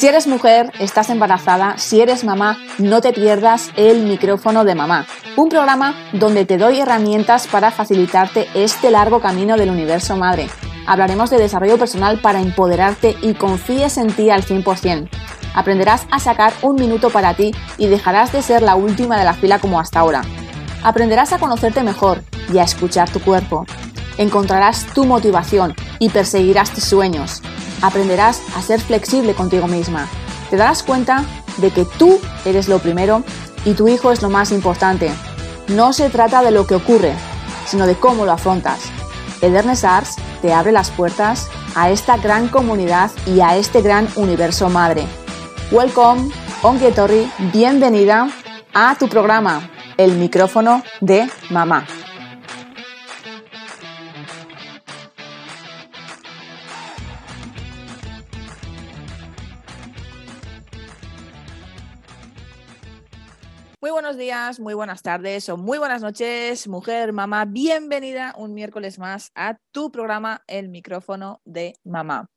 Si eres mujer, estás embarazada, si eres mamá, no te pierdas el micrófono de mamá, un programa donde te doy herramientas para facilitarte este largo camino del universo madre. Hablaremos de desarrollo personal para empoderarte y confíes en ti al 100%. Aprenderás a sacar un minuto para ti y dejarás de ser la última de la fila como hasta ahora. Aprenderás a conocerte mejor y a escuchar tu cuerpo. Encontrarás tu motivación y perseguirás tus sueños. Aprenderás a ser flexible contigo misma. Te darás cuenta de que tú eres lo primero y tu hijo es lo más importante. No se trata de lo que ocurre, sino de cómo lo afrontas. Edernes Arts te abre las puertas a esta gran comunidad y a este gran universo madre. Welcome, Ongetorri, bienvenida a tu programa, El micrófono de mamá. Buenos días, muy buenas tardes o muy buenas noches, mujer, mamá. Bienvenida un miércoles más a tu programa El micrófono de mamá.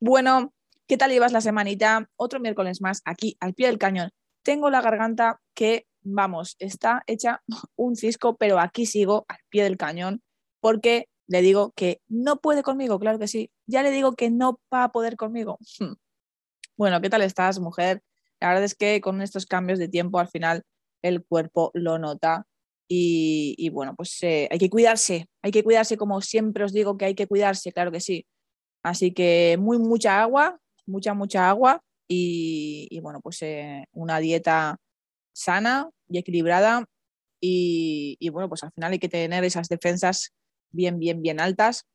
Bueno, ¿qué tal llevas la semanita? Otro miércoles más aquí al pie del cañón. Tengo la garganta que, vamos, está hecha un cisco, pero aquí sigo al pie del cañón porque le digo que no puede conmigo, claro que sí. Ya le digo que no va a poder conmigo. Bueno, ¿qué tal estás, mujer? La verdad es que con estos cambios de tiempo al final el cuerpo lo nota. Y, bueno, pues eh, hay que cuidarse, hay que cuidarse como siempre os digo que hay que cuidarse, claro que sí. Así que muy, mucha agua, mucha, mucha agua y, bueno, pues eh, una dieta sana y equilibrada y, bueno, pues al final hay que tener esas defensas bien, bien, bien altas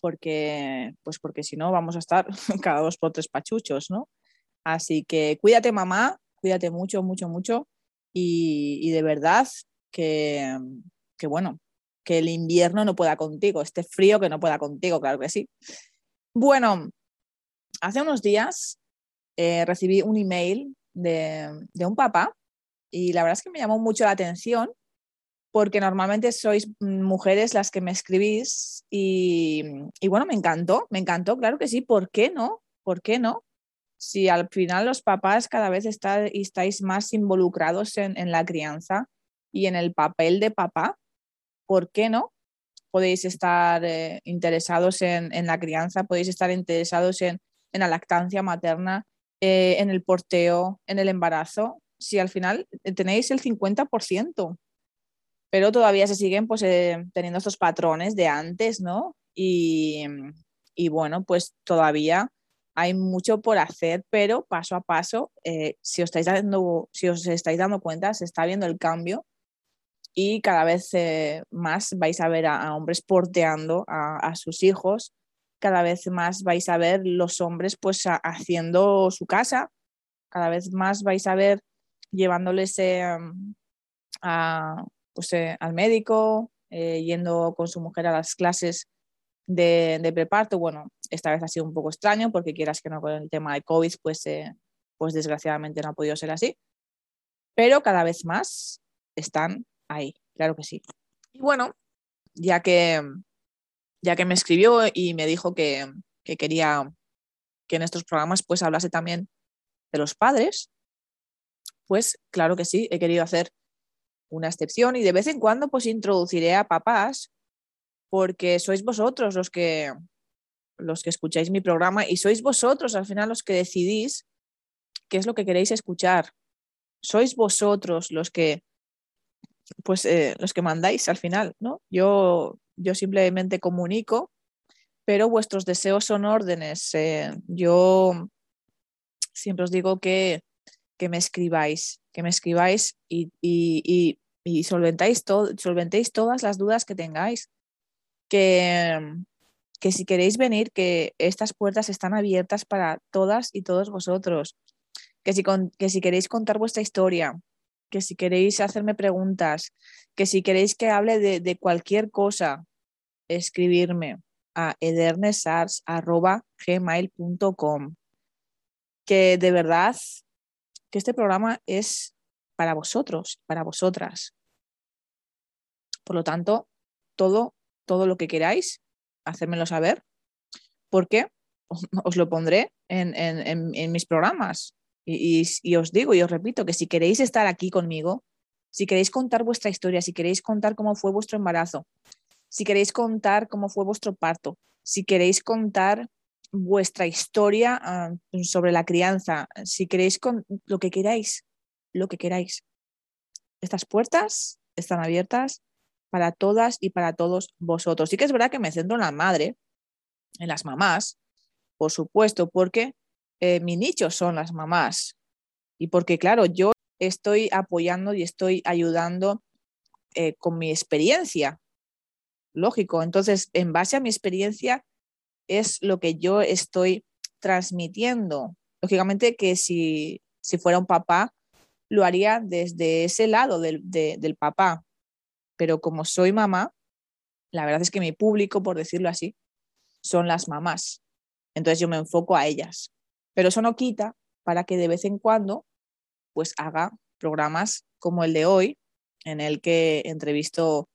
porque, pues porque si no vamos a estar cada dos por tres pachuchos, ¿no? Así que cuídate mamá, cuídate mucho, mucho, mucho y, de verdad que, que, bueno, que el invierno no pueda contigo, este frío que no pueda contigo, claro que sí. Bueno, hace unos días eh, recibí un email de, de, un papá y la verdad es que me llamó mucho la atención porque normalmente sois mujeres las que me escribís y, y bueno, me encantó, me encantó, claro que sí, ¿por qué no? ¿Por qué no? Si al final los papás cada vez estáis más involucrados en, la crianza y en el papel de papá, ¿por qué no? Podéis estar eh, interesados en, la crianza, podéis estar interesados en, la lactancia materna, eh, en el porteo, en el embarazo, si al final eh, tenéis el 50%, pero todavía se siguen pues, teniendo estos patrones de antes, ¿no? Y, y bueno, pues todavía hay mucho por hacer, pero paso a paso, eh, si, os estáis dando, si os estáis dando cuenta, se está viendo el cambio y cada vez eh, más vais a ver a, hombres porteando a, sus hijos, cada vez más vais a ver los hombres pues haciendo su casa, cada vez más vais a ver llevándoles em, pues, eh, al médico, yendo con su mujer a las clases de, de, preparto. Bueno, esta vez ha sido un poco extraño porque quieras que no con el tema de COVID, pues, eh, pues desgraciadamente no ha podido ser así. Pero cada vez más están ahí, claro que sí. Y bueno, ya que, ya que me escribió y me dijo que, que quería que en estos programas pues hablase también de los padres, pues claro que sí, he querido hacer una excepción y de vez en cuando pues introduciré a papás porque sois vosotros los que, los que escucháis mi programa y sois vosotros al final los que decidís qué es lo que queréis escuchar. Sois vosotros los que, pues, eh, los que mandáis al final, ¿no? Yo, yo simplemente comunico, pero vuestros deseos son órdenes. Eh, yo siempre os digo que, que me escribáis, que me escribáis y, y, y, solventáis, solventéis todas las dudas que tengáis que, que si queréis venir, que estas puertas están abiertas para todas y todos vosotros, que si, que si queréis contar vuestra historia, que si queréis hacerme preguntas, que si queréis que hable de, cualquier cosa, escribirme a edernesars.gmail.com. Que de verdad que este programa es para vosotros, para vosotras. Por lo tanto, todo todo lo que queráis, hacérmelo saber. ¿Por qué? os lo pondré en, mis programas. Y, y, os digo y os repito que si queréis estar aquí conmigo, si queréis contar vuestra historia, si queréis contar cómo fue vuestro embarazo, si queréis contar cómo fue vuestro parto, si queréis contar vuestra historia ah, sobre la crianza, si queréis con lo que queráis, lo que queráis. Estas puertas están abiertas para todas y para todos vosotros. Sí que es verdad que me centro en la madre, en las mamás, por supuesto, porque eh, mi nicho son las mamás y porque, claro, yo estoy apoyando y estoy ayudando eh, con mi experiencia. Lógico, entonces, en base a mi experiencia es lo que yo estoy transmitiendo. Lógicamente que si, si fuera un papá, lo haría desde ese lado del, del papá, pero como soy mamá, la verdad es que mi público, por decirlo así, son las mamás. Entonces yo me enfoco a ellas. Pero eso no quita para que de vez en cuando pues haga programas como el de hoy, en el que entrevisto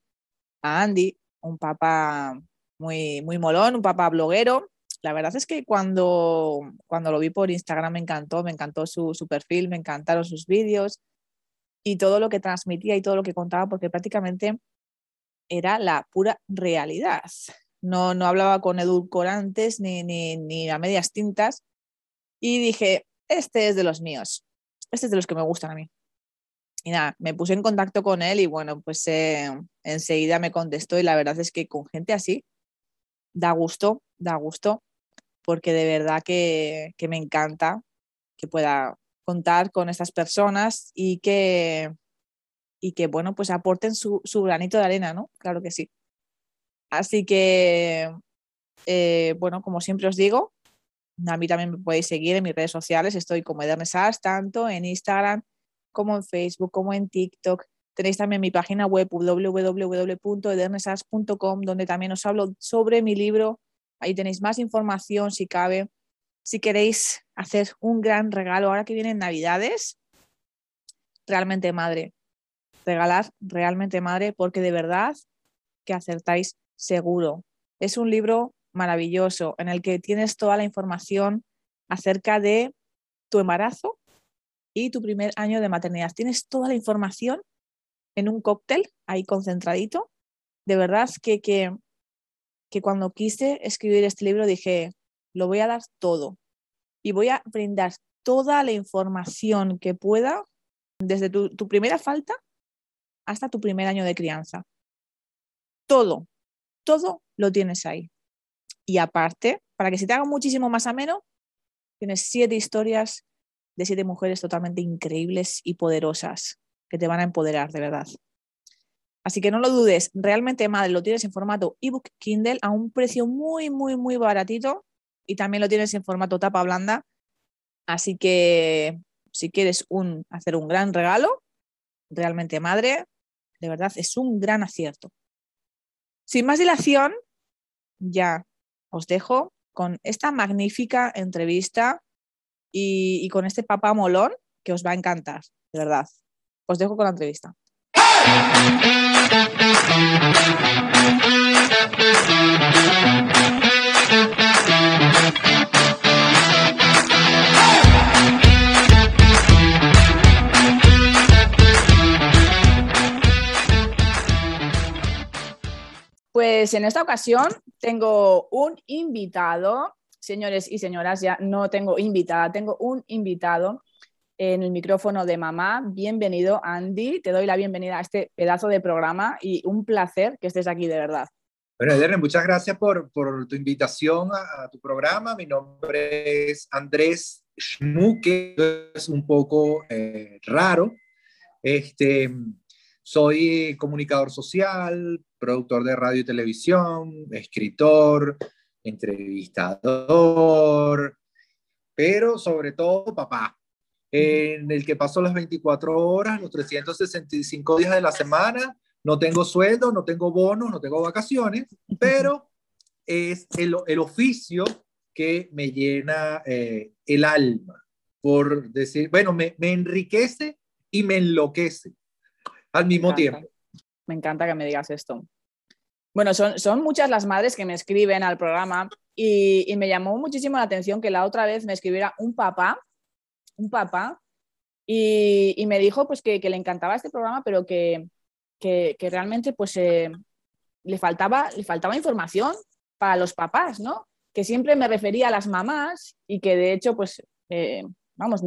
a Andy, un papá muy, muy molón, un papá bloguero. La verdad es que cuando, cuando lo vi por Instagram me encantó, me encantó su, su perfil, me encantaron sus vídeos y todo lo que transmitía y todo lo que contaba, porque prácticamente era la pura realidad. No, no hablaba con edulcorantes ni, ni, ni a medias tintas. Y dije, este es de los míos, este es de los que me gustan a mí. Y nada, me puse en contacto con él y bueno, pues eh, enseguida me contestó y la verdad es que con gente así da gusto, da gusto, porque de verdad que, que me encanta que pueda contar con estas personas y que, y que bueno, pues aporten su, su granito de arena, ¿no? Claro que sí. Así que, eh, bueno, como siempre os digo, a mí también me podéis seguir en mis redes sociales, estoy como Edernesas, tanto en Instagram como en Facebook, como en TikTok. Tenéis también mi página web www.edernesas.com, donde también os hablo sobre mi libro. Ahí tenéis más información si cabe. Si queréis hacer un gran regalo ahora que vienen Navidades, realmente madre. Regalar realmente madre porque de verdad que acertáis seguro. Es un libro maravilloso en el que tienes toda la información acerca de tu embarazo y tu primer año de maternidad. Tienes toda la información en un cóctel ahí concentradito. De verdad que, que, que cuando quise escribir este libro dije, lo voy a dar todo y voy a brindar toda la información que pueda desde tu, primera falta hasta tu primer año de crianza. Todo, todo lo tienes ahí. Y aparte, para que se te haga muchísimo más ameno, tienes siete historias de siete mujeres totalmente increíbles y poderosas que te van a empoderar de verdad. Así que no lo dudes, realmente madre, lo tienes en formato ebook Kindle a un precio muy, muy, muy baratito y también lo tienes en formato tapa blanda. Así que si quieres hacer un gran regalo, realmente madre, de verdad es un gran acierto. Sin más dilación, ya os dejo con esta magnífica entrevista y, con este papá molón que os va a encantar, de verdad. Os dejo con la entrevista. Pues en esta ocasión tengo un invitado, señores y señoras, ya no tengo invitada, tengo un invitado en el micrófono de mamá. Bienvenido, Andy. Te doy la bienvenida a este pedazo de programa y un placer que estés aquí de verdad. Bueno, Ederne, muchas gracias por, por tu invitación a, tu programa. Mi nombre es Andrés Schmuke, es un poco eh, raro. Este, soy comunicador social, productor de radio y televisión, escritor, entrevistador, pero sobre todo papá, en el que paso las 24 horas, los 365 días de la semana, no tengo sueldo, no tengo bonos, no tengo vacaciones, pero es el, el oficio que me llena eh, el alma, por decir, bueno, me, me enriquece y me enloquece al mismo tiempo. Me encanta que me digas esto. Bueno, son, son muchas las madres que me escriben al programa y, me llamó muchísimo la atención que la otra vez me escribiera un papá, un papá, y, me dijo pues que, le encantaba este programa, pero que, que, realmente pues eh, le, faltaba, le faltaba información para los papás, ¿no? Que siempre me refería a las mamás y que de hecho pues, eh, vamos,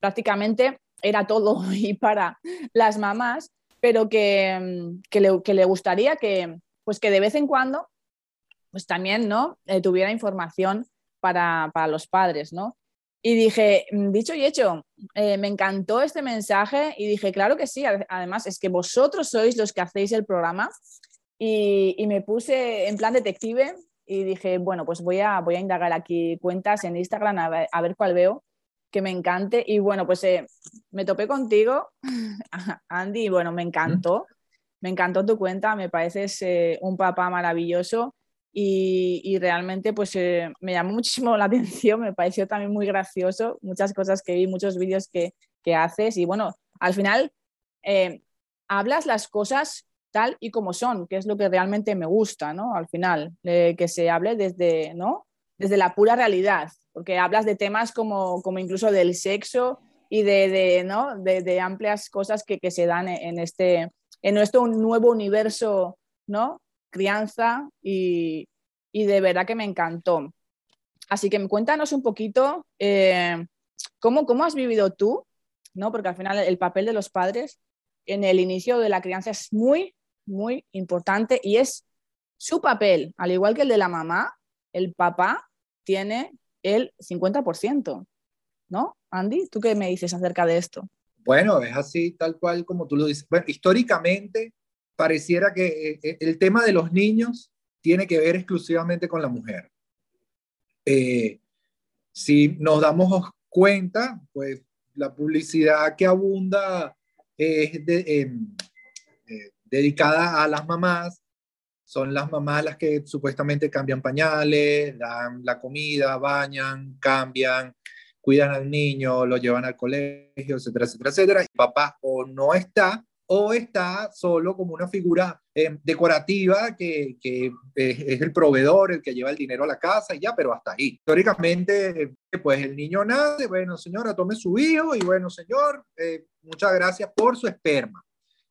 prácticamente era todo y para las mamás, pero que, que, le, que le gustaría que, pues que de vez en cuando pues también, ¿no? Eh, tuviera información para, los padres, ¿no? Y dije, mm, dicho y hecho, eh, me encantó este mensaje y dije, claro que sí, además es que vosotros sois los que hacéis el programa y, me puse en plan detective y dije, bueno, pues voy a, voy a indagar aquí cuentas en Instagram a ver, cuál veo que me encante y bueno, pues eh, me topé contigo, Andy, y bueno, me encantó, me encantó tu cuenta, me pareces un papá maravilloso y, realmente pues eh, me llamó muchísimo la atención, me pareció también muy gracioso, muchas cosas que vi, muchos vídeos que, que haces y bueno, al final eh, hablas las cosas tal y como son, que es lo que realmente me gusta, ¿no? Al final, que se hable desde, ¿no? Desde la pura realidad, porque hablas de temas como, como incluso del sexo y de, ¿no? de, amplias cosas que, que se dan en, este, en nuestro nuevo universo, ¿no? Crianza y, de verdad que me encantó. Así que cuéntanos un poquito eh, ¿cómo, has vivido tú, ¿no? porque al final el papel de los padres en el inicio de la crianza es muy, muy importante y es su papel, al igual que el de la mamá, el papá tiene el 50%, ¿no? Andy, ¿tú qué me dices acerca de esto? Bueno, es así, tal cual como tú lo dices. Bueno, históricamente pareciera que eh, eh, el tema de los niños tiene que ver exclusivamente con la mujer. Eh, si nos damos cuenta, pues la publicidad que abunda es em, dedicada a las mamás, son las mamás las que supuestamente cambian pañales, dan la comida, bañan, cambian, cuidan al niño, lo llevan al colegio, etcétera, etcétera, etcétera. Y papá o no está o está solo como una figura eh, decorativa que, es, el proveedor, el que lleva el dinero a la casa y ya, pero hasta ahí. Históricamente, pues el niño nace, bueno, señora, tome su hijo y bueno, señor, eh, muchas gracias por su esperma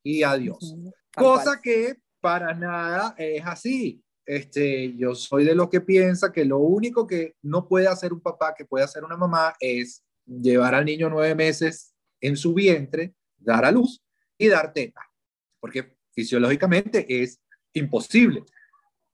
y adiós. Cosa que para nada es así. Este, yo soy de los que piensa que lo único que no puede hacer un papá, que puede hacer una mamá, es llevar al niño nueve meses en su vientre, dar a luz y dar teta, porque fisiológicamente es imposible.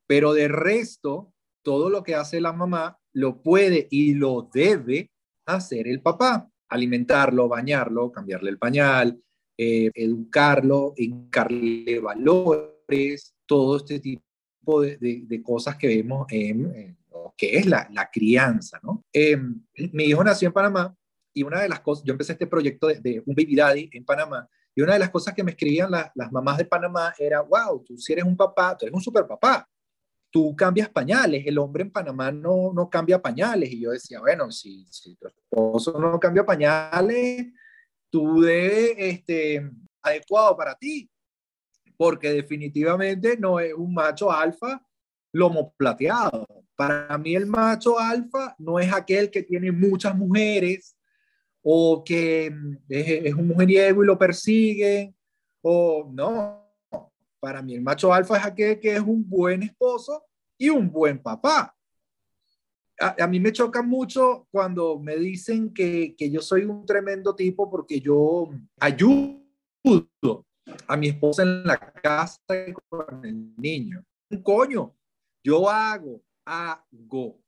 Pero de resto, todo lo que hace la mamá lo puede y lo debe hacer el papá. Alimentarlo, bañarlo, cambiarle el pañal, eh, educarlo, encarle valores, todo este tipo de, cosas que vemos en, lo que es la, crianza. ¿no? Em, mi hijo nació en Panamá y una de las cosas, yo empecé este proyecto de, de un baby daddy en Panamá y una de las cosas que me escribían las mamás de Panamá era, wow, tú si eres un papá, tú eres un super papá, tú cambias pañales, el hombre en Panamá no, no cambia pañales. Y yo decía, bueno, si, si tu esposo no cambia pañales, tú debes, este, adecuado para ti, porque definitivamente no es un macho alfa lomo plateado. Para mí el macho alfa no es aquel que tiene muchas mujeres, o que mm, es, un mujeriego y lo persigue, o no. Para mí el macho alfa es aquel que es un buen esposo y un buen papá. A, mí me choca mucho cuando me dicen que, que, yo soy un tremendo tipo porque yo ayudo a mi esposa en la casa con el niño. Un coño, yo hago, hago,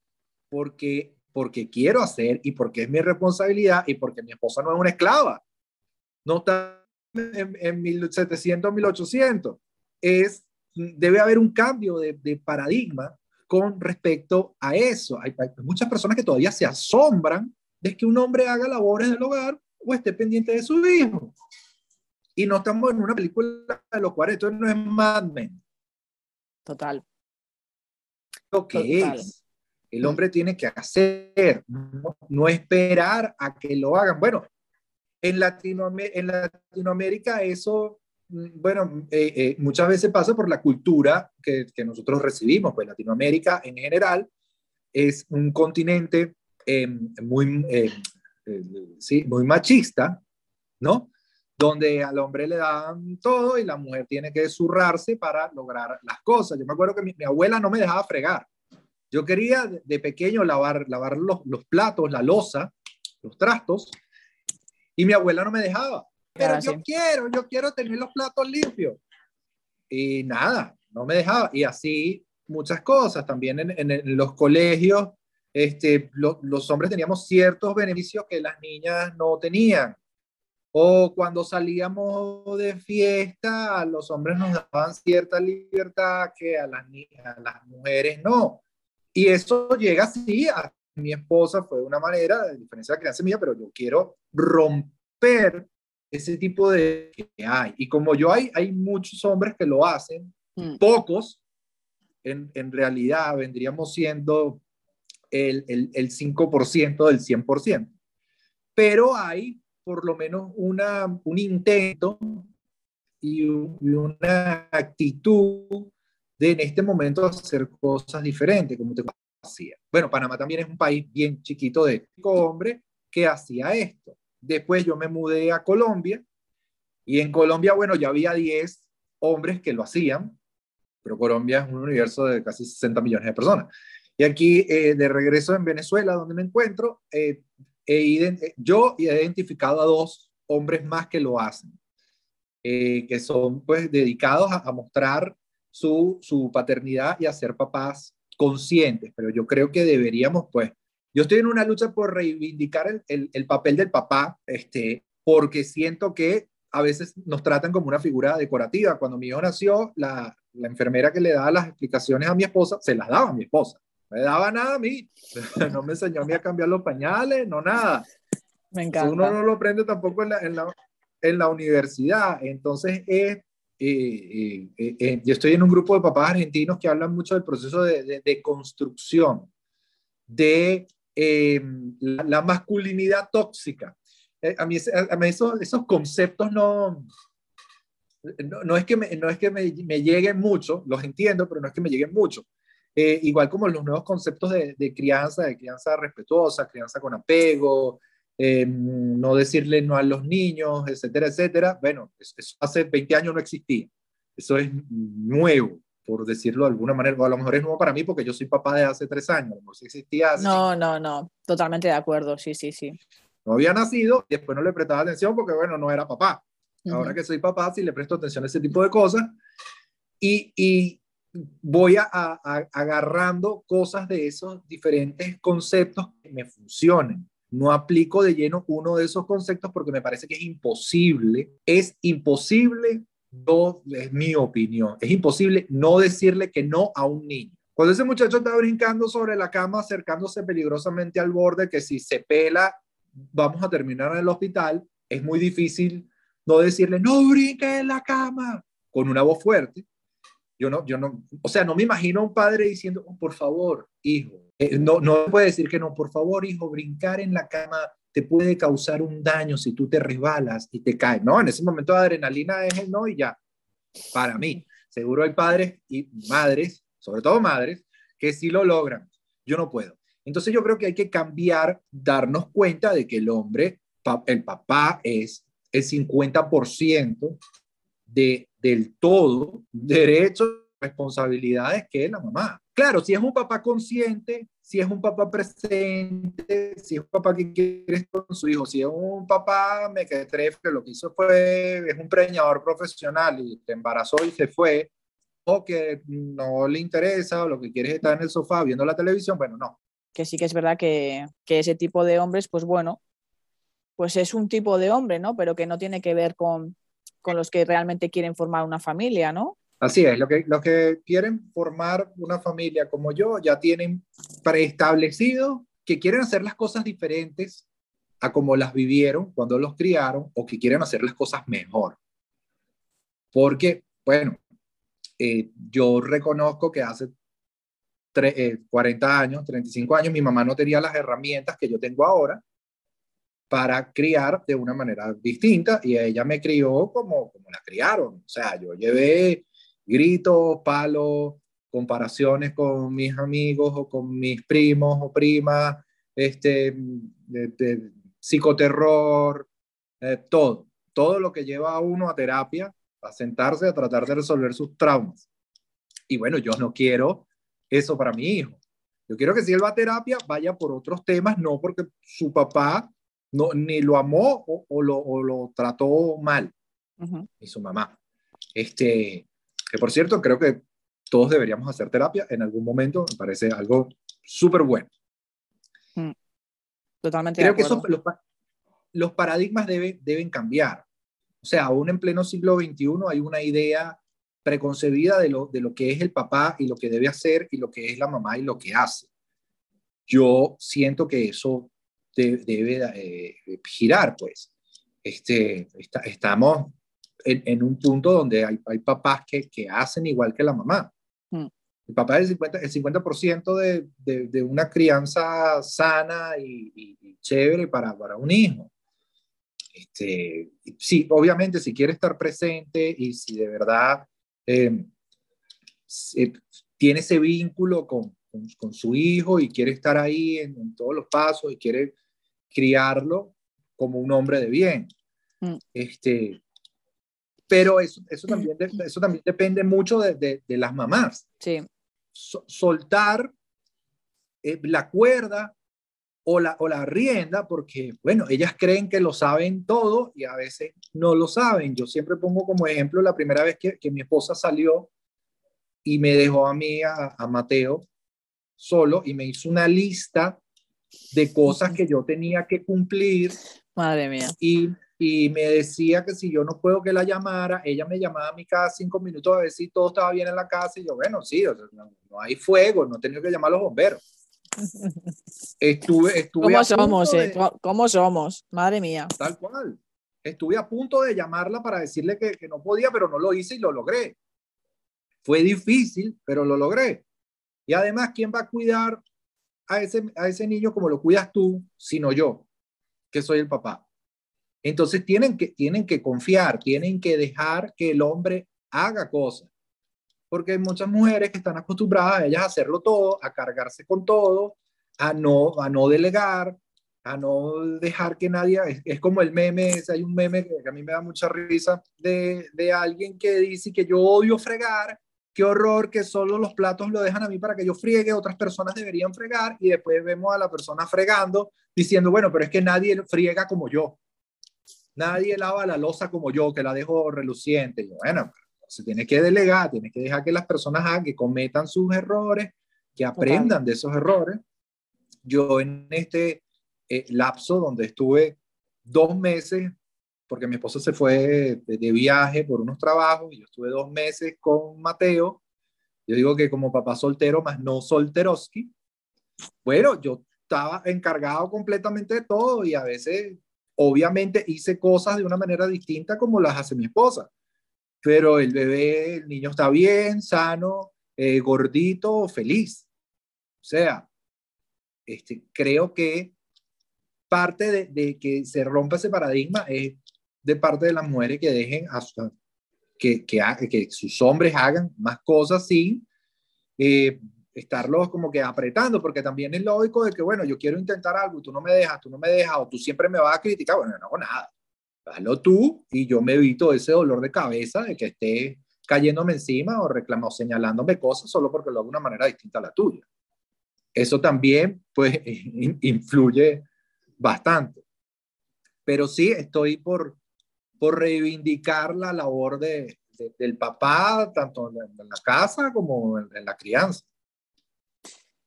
porque porque quiero hacer y porque es mi responsabilidad y porque mi esposa no es una esclava. No está en, en 1700, 1800. Es, debe haber un cambio de, de paradigma con respecto a eso. Hay, muchas personas que todavía se asombran de que un hombre haga labores del hogar o esté pendiente de su hijo. Y no estamos en una película de los 40, no es Mad Men. Total. Lo que es el hombre tiene que hacer, no, esperar a que lo hagan. Bueno, en, Latinoamérica eso, mm, bueno, eh, eh, muchas veces pasa por la cultura que, nosotros recibimos, pues Latinoamérica en general es un continente em, muy, em, eh, sí, muy machista, ¿no? Donde al hombre le dan todo y la mujer tiene que zurrarse para lograr las cosas. Yo me acuerdo que mi, abuela no me dejaba fregar. Yo quería de, pequeño lavar, lavar los, los platos, la losa, los trastos, y mi abuela no me dejaba. Pero yo quiero, yo quiero tener los platos limpios. Y nada, no me dejaba. Y así muchas cosas. También en, en, los colegios, este, los hombres teníamos ciertos beneficios que las niñas no tenían. O cuando salíamos de fiesta, los hombres nos daban cierta libertad que a las, a las mujeres no. Y eso llega así a mi esposa, fue de una manera, de diferencia de la crianza mía, pero yo quiero romper ese tipo de que hay. Y como yo hay, hay muchos hombres que lo hacen, mm. pocos, en, en, realidad vendríamos siendo el, el, el 5% del 100%. Pero hay por lo menos una, un intento y, una actitud de en este momento hacer cosas diferentes, como te hacía. Bueno, Panamá también es un país bien chiquito de hombre que hacía esto. Después yo me mudé a Colombia y en Colombia, bueno, ya había 10 hombres que lo hacían, pero Colombia es un universo de casi 60 millones de personas. Y aquí, eh, de regreso en Venezuela, donde me encuentro, eh, he yo he identificado a dos hombres más que lo hacen, eh, que son pues dedicados a, mostrar su, su paternidad y a ser papás conscientes, pero yo creo que deberíamos pues yo estoy en una lucha por reivindicar el, el, papel del papá, este, porque siento que a veces nos tratan como una figura decorativa. Cuando mi hijo nació, la, la enfermera que le daba las explicaciones a mi esposa, se las daba a mi esposa. No me daba nada a mí. No me enseñó a mí a cambiar los pañales, no nada. Me encanta. Uno no lo aprende tampoco en la, en la, en la universidad. Entonces, es, yo estoy en un grupo de papás argentinos que hablan mucho del proceso de, de, de construcción, de Em, la, masculinidad tóxica. Eh, a mí, a mí esos, esos, conceptos no, no, es que, me, no es que me, me, lleguen mucho, los entiendo, pero no es que me lleguen mucho. Eh, igual como los nuevos conceptos de, de, crianza, de crianza respetuosa, crianza con apego, em, no decirle no a los niños, etcétera, etcétera. Bueno, eso hace 20 años no existía. Eso es nuevo por decirlo de alguna manera, o a lo mejor es nuevo para mí porque yo soy papá de hace tres años, no si existía. No, no, no, totalmente de acuerdo, sí, sí, sí. No había nacido y después no le prestaba atención porque, bueno, no era papá. Ahora que soy papá, sí le presto atención a ese tipo de cosas y, y voy a, a, agarrando cosas de esos diferentes conceptos que me funcionen. No aplico de lleno uno de esos conceptos porque me parece que es imposible, es imposible no es mi opinión. Es imposible no decirle que no a un niño. Cuando ese muchacho está brincando sobre la cama, acercándose peligrosamente al borde, que si se pela, vamos a terminar en el hospital, es muy difícil no decirle, no brinque en la cama, con una voz fuerte. Yo no, yo no, o sea, no me imagino a un padre diciendo, oh, por favor, hijo. Eh, no, no puede decir que no, por favor, hijo, brincar en la cama te puede causar un daño si tú te resbalas y te caes. No, en ese momento adrenalina es el no y ya. Para mí, seguro hay padres y madres, sobre todo madres, que sí lo logran. Yo no puedo. Entonces yo creo que hay que cambiar, darnos cuenta de que el hombre, el papá es el 50% de, del todo derecho, responsabilidades que es la mamá. Claro, si es un papá consciente, si es un papá presente, si es un papá que quiere con su hijo, si es un papá mequetrefe, lo que hizo fue, es un preñador profesional y te embarazó y se fue, o que no le interesa, o lo que quiere es estar en el sofá viendo la televisión, bueno, no. Que sí que es verdad que, que ese tipo de hombres, pues bueno, pues es un tipo de hombre, ¿no? Pero que no tiene que ver con, con los que realmente quieren formar una familia, ¿no? Así es, lo que, los que quieren formar una familia como yo ya tienen preestablecido que quieren hacer las cosas diferentes a como las vivieron cuando los criaron o que quieren hacer las cosas mejor. Porque, bueno, eh, yo reconozco que hace 40 eh, años, 35 años, mi mamá no tenía las herramientas que yo tengo ahora para criar de una manera distinta y ella me crió como, como la criaron. O sea, yo llevé gritos, palos, comparaciones con mis amigos o con mis primos o primas, este, de, psicoterror, eh, todo, todo lo que lleva a uno a terapia, a sentarse a tratar de resolver sus traumas. Y bueno, yo no quiero eso para mi hijo. Yo quiero que si él va a terapia, vaya por otros temas, no porque su papá no, ni lo amó o, lo, o lo, trató mal, ni su mamá. Este, que por cierto, creo que todos deberíamos hacer terapia en algún momento, me parece algo súper bueno. Mm. Totalmente. Creo que los, los, paradigmas deben, deben cambiar. O sea, aún en pleno siglo XXI hay una idea preconcebida de lo, de lo que es el papá y lo que debe hacer y lo que es la mamá y lo que hace. Yo siento que eso debe eh, girar, pues. Este, estamos en, un punto donde hay, hay papás que, que, hacen igual que la mamá. Mm. El papá es el 50%, el 50 de, de, de, una crianza sana y, y, chévere para, para, un hijo. Este, sí, obviamente, si quiere estar presente y si de verdad eh, tiene ese vínculo con, con, con, su hijo y quiere estar ahí en, en, todos los pasos y quiere criarlo como un hombre de bien. Mm. Este, pero eso, eso, también, eso también depende mucho de, de, las mamás. Sí. soltar eh, la cuerda o la, o la rienda, porque, bueno, ellas creen que lo saben todo y a veces no lo saben. Yo siempre pongo como ejemplo la primera vez que, que mi esposa salió y me dejó a mí, a, a Mateo, solo y me hizo una lista de cosas que yo tenía que cumplir. Madre mía. Y y me decía que si yo no puedo que la llamara, ella me llamaba a mí cada cinco minutos a ver si todo estaba bien en la casa y yo, bueno, sí, no, hay fuego, no he tenido que llamar a los bomberos. Estuve, estuve ¿Cómo somos? Eh? ¿Cómo somos? Madre mía. Tal cual. Estuve a punto de llamarla para decirle que, que no podía, pero no lo hice y lo logré. Fue difícil, pero lo logré. Y además, ¿quién va a cuidar a ese, a ese niño como lo cuidas tú, sino yo, que soy el papá? Entonces tienen que, tienen que confiar, tienen que dejar que el hombre haga cosas. Porque hay muchas mujeres que están acostumbradas a ellas a hacerlo todo, a cargarse con todo, a no, a no delegar, a no dejar que nadie, es, como el meme, hay un meme que a mí me da mucha risa de, de alguien que dice que yo odio fregar, qué horror que solo los platos lo dejan a mí para que yo friegue, otras personas deberían fregar y después vemos a la persona fregando diciendo, bueno, pero es que nadie friega como yo. Nadie lava la losa como yo, que la dejo reluciente. Y bueno, se tiene que delegar, tiene que dejar que las personas hagan, que cometan sus errores, que aprendan de esos errores. Yo en este eh, lapso donde estuve dos meses, porque mi esposa se fue de, de, viaje por unos trabajos y yo estuve dos meses con Mateo. Yo digo que como papá soltero, más no solteroski. Bueno, yo estaba encargado completamente de todo y a veces Obviamente hice cosas de una manera distinta como las hace mi esposa, pero el bebé, el niño está bien, sano, eh, gordito, feliz. O sea, este, creo que parte de, que se rompa ese paradigma es de parte de las mujeres que dejen que, que, que sus hombres hagan más cosas sin eh, estarlos como que apretando, porque también es lógico de que, bueno, yo quiero intentar algo tú no me dejas, tú no me dejas, o tú siempre me vas a criticar, bueno, no hago nada. Hazlo tú y yo me evito ese dolor de cabeza de que esté cayéndome encima o reclamando, señalándome cosas solo porque lo hago de una manera distinta a la tuya. Eso también, pues, influye bastante. Pero sí, estoy por, por reivindicar la labor de, del papá, tanto en la casa como en la crianza.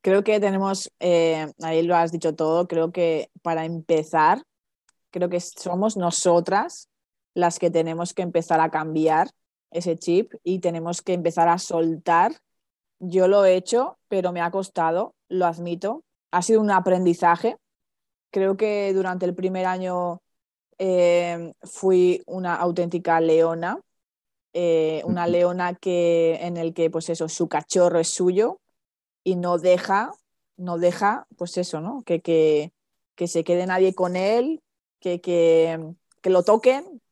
Creo que tenemos, eh, ahí lo has dicho todo, creo que para empezar, creo que somos nosotras las que tenemos que empezar a cambiar ese chip y tenemos que empezar a soltar. Yo lo he hecho, pero me ha costado, lo admito. Ha sido un aprendizaje. Creo que durante el primer año eh, fui una auténtica leona, eh, una leona que, en el que pues eso, su cachorro es suyo, y no deja, no deja, pues eso, ¿no? Que, que, que se quede nadie con él, que, que, que, lo toquen.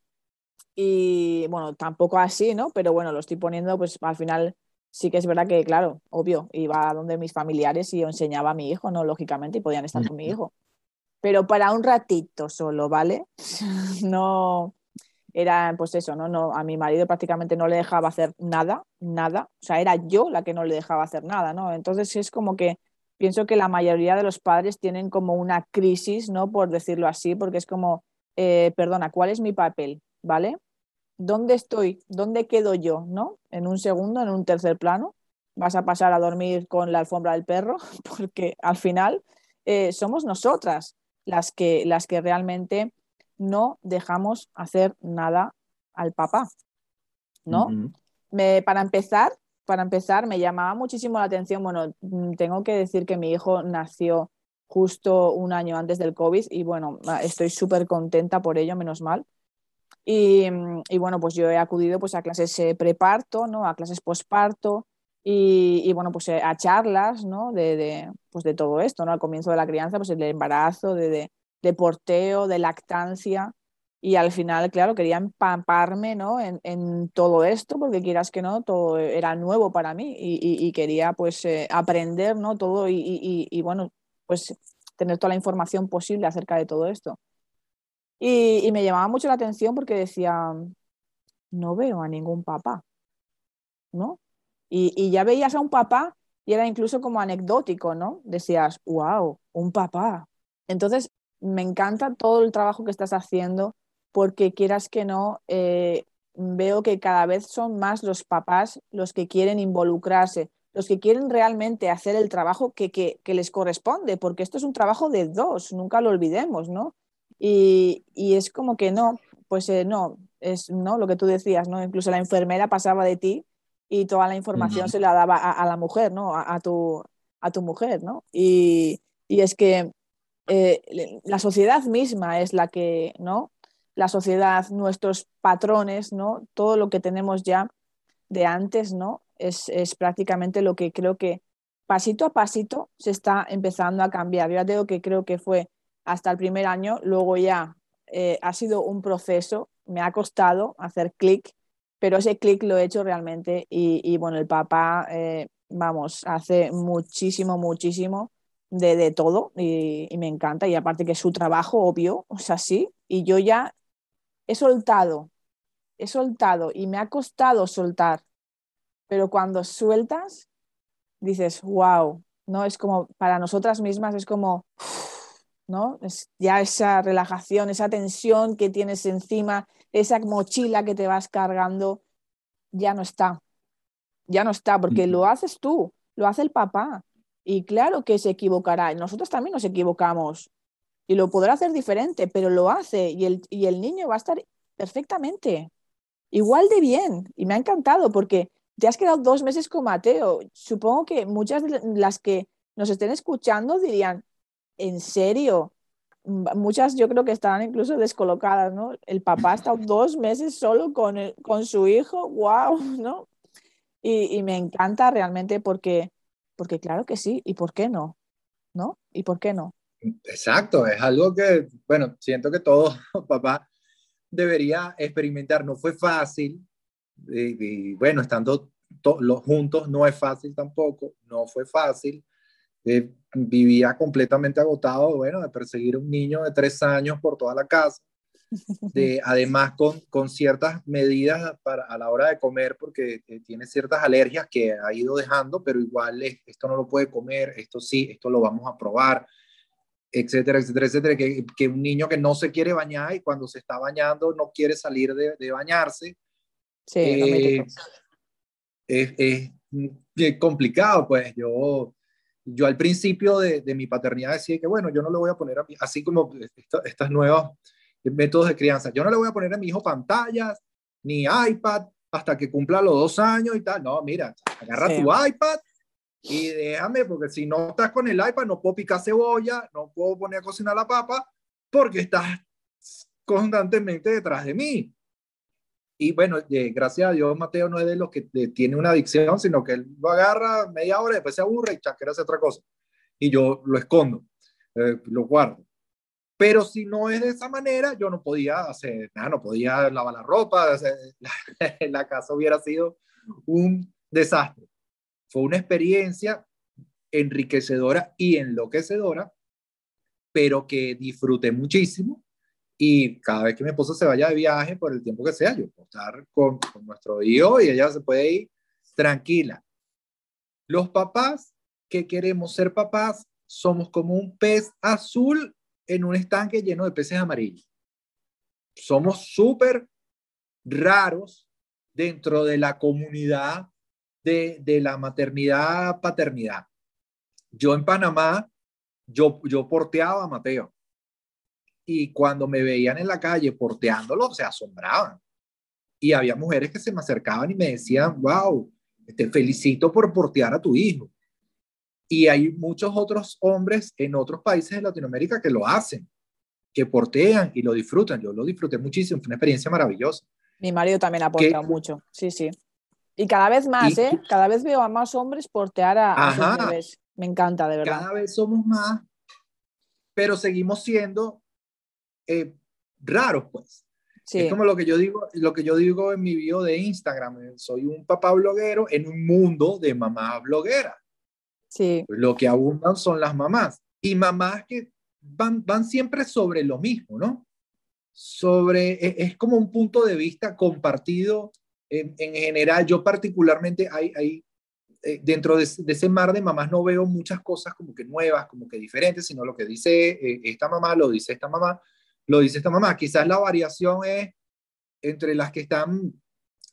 Y bueno, tampoco así, ¿no? Pero bueno, lo estoy poniendo, pues al final sí que es verdad que, claro, obvio, iba a donde mis familiares y enseñaba a mi hijo, ¿no? Lógicamente, y podían estar con mi hijo. Pero para un ratito solo, ¿vale? no era, pues eso, ¿no? no A mi marido prácticamente no le dejaba hacer nada, nada. O sea, era yo la que no le dejaba hacer nada, ¿no? Entonces es como que pienso que la mayoría de los padres tienen como una crisis, ¿no? Por decirlo así, porque es como, eh, perdona, ¿cuál es mi papel? ¿Vale? ¿dónde estoy? ¿Dónde quedo yo? ¿No? En un segundo, en un tercer plano, vas a pasar a dormir con la alfombra del perro, porque al final eh, somos nosotras las que, las que realmente no dejamos hacer nada al papá, ¿no? me, para empezar, para empezar, me llamaba muchísimo la atención, bueno, mm, tengo que decir que mi hijo nació justo un año antes del COVID y bueno, estoy súper contenta por ello, menos mal. Mm, y, bueno, pues yo he acudido pues, a clases eh, preparto, ¿no? a clases posparto y, y, bueno, pues eh, a charlas ¿no? de, de, pues, de todo esto, ¿no? al comienzo de la crianza, pues el embarazo, de, de, porteo, de lactancia. Y al final, claro, quería empamparme ¿no? en, en, todo esto, porque quieras que no, todo era nuevo para mí y, y, quería pues eh, aprender ¿no? todo y bueno, pues tener toda la información posible acerca de todo esto. Y, me llamaba mucho la atención porque decía, no veo a ningún papá, ¿no? Y, ya veías a un papá y era incluso como anecdótico, ¿no? Decías, wow, un papá. Entonces, me encanta todo el trabajo que estás haciendo porque quieras que no, eh, veo que cada vez son más los papás los que quieren involucrarse, los que quieren realmente hacer el trabajo que, les corresponde, porque esto es un trabajo de dos, nunca lo olvidemos, ¿no? Y, es como que no, pues eh, no, es no lo que tú decías, ¿no? Incluso la enfermera pasaba de ti y toda la información se la daba a, la mujer, ¿no? A, tu, a tu mujer, ¿no? Y, es que eh, la sociedad misma es la que, ¿no? La sociedad, nuestros patrones, ¿no? Todo lo que tenemos ya de antes, ¿no? Es, es prácticamente lo que creo que pasito a pasito se está empezando a cambiar. Yo ya digo que creo que fue hasta el primer año, luego ya eh, ha sido un proceso, me ha costado hacer clic, pero ese clic lo he hecho realmente y, bueno, el papá, eh, vamos, hace muchísimo, muchísimo de, de todo y, me encanta y aparte que su trabajo, obvio, o sea, sí, y yo ya he soltado, he soltado y me ha costado soltar, pero cuando sueltas, dices, wow, ¿no? Es como, para nosotras mismas es como... ¿no? Es ya esa relajación, esa tensión que tienes encima, esa mochila que te vas cargando, ya no está. Ya no está, porque lo haces tú, lo hace el papá. Y claro que se equivocará. Nosotros también nos equivocamos. Y lo podrá hacer diferente, pero lo hace y el, y el niño va a estar perfectamente, igual de bien. Y me ha encantado porque te has quedado dos meses con Mateo. Supongo que muchas de las que nos estén escuchando dirían, ¿en serio? Muchas yo creo que estarán incluso descolocadas, ¿no? El papá ha estado dos meses solo con, con su hijo, wow, ¿no? Y, me encanta realmente porque, porque claro que sí, ¿y por qué no? ¿No? ¿Y por qué no? Exacto, es algo que, bueno, siento que todo papá debería experimentar. No fue fácil, y, bueno, estando todos juntos no es fácil tampoco, no fue fácil, eh, vivía completamente agotado, bueno, de perseguir a un niño de tres años por toda la casa, de, además con, con ciertas medidas para, a la hora de comer, porque eh, tiene ciertas alergias que ha ido dejando, pero igual esto no lo puede comer, esto sí, esto lo vamos a probar, etcétera, etcétera, etcétera, que, que un niño que no se quiere bañar y cuando se está bañando no quiere salir de, de bañarse. Sí, eh, es, es complicado, pues yo yo al principio de, mi paternidad decía que, bueno, yo no le voy a poner a mi, así como estas nuevos métodos de crianza, yo no le voy a poner a mi hijo pantallas, ni iPad, hasta que cumpla los dos años y tal. No, mira, agarra tu iPad y déjame, porque si no estás con el iPad, no puedo picar cebolla, no puedo poner a cocinar la papa, porque estás constantemente detrás de mí. Y bueno, eh, gracias a Dios, Mateo no es de los que tiene una adicción, sino que él lo agarra media hora después se aburre y chaquera hace otra cosa. Y yo lo escondo, eh, lo guardo. Pero si no es de esa manera, yo no podía hacer nada, no podía lavar la ropa, la, la casa hubiera sido un desastre. fue una experiencia enriquecedora y enloquecedora, pero que disfruté muchísimo. Y cada vez que mi esposa se vaya de viaje, por el tiempo que sea, yo puedo estar con, con nuestro hijo y ella se puede ir tranquila. Los papás que queremos ser papás somos como un pez azul en un estanque lleno de peces amarillos. Somos súper raros dentro de la comunidad de, de la maternidad, paternidad. Yo en Panamá, yo, yo porteaba a Mateo. Y cuando me veían en la calle porteándolo, se asombraban. Y había mujeres que se me acercaban y me decían, wow, te felicito por portear a tu hijo. Y hay muchos otros hombres en otros países de Latinoamérica que lo hacen, que portean y lo disfrutan. Yo lo disfruté muchísimo, fue una experiencia maravillosa. Mi marido también ha porteado mucho, sí, sí. Y cada vez más, ¿eh? Cada vez veo a más hombres portear a, sus bebés. Me encanta, de verdad. Cada vez somos más, pero seguimos siendo eh, raros, pues. Es como lo que yo digo, lo que yo digo en mi bio de Instagram. Soy un papá bloguero en un mundo de mamás blogueras. Sí. Lo que abundan son las mamás. Y mamás que van, van siempre sobre lo mismo, ¿no? Sobre, e, es, como un punto de vista compartido en, en general. Yo particularmente hay, hay eh, dentro de, ese mar de mamás no veo muchas cosas como que nuevas, como que diferentes, sino lo que dice eh, esta mamá, lo dice esta mamá, lo dice esta mamá. Quizás la variación es entre las que están,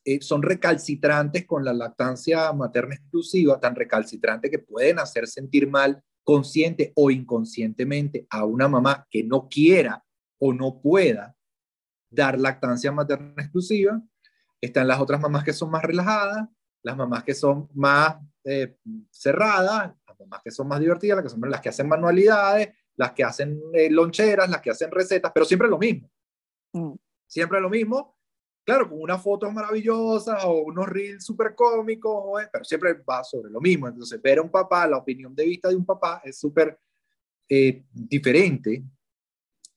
eh, son recalcitrantes con la lactancia materna exclusiva, tan recalcitrante que pueden hacer sentir mal consciente o inconscientemente a una mamá que no quiera o no pueda dar lactancia materna exclusiva. Están las otras mamás que son más relajadas, las mamás que son más eh, cerradas, las mamás que son más divertidas, las que son las que hacen manualidades, las que hacen eh, loncheras, las que hacen recetas, pero siempre lo mismo. Mm. Siempre lo mismo. Claro, con unas fotos maravillosas o unos reels súper cómicos, pero siempre va sobre lo mismo. Entonces, ver a un papá, la opinión de vista de un papá es súper eh, diferente,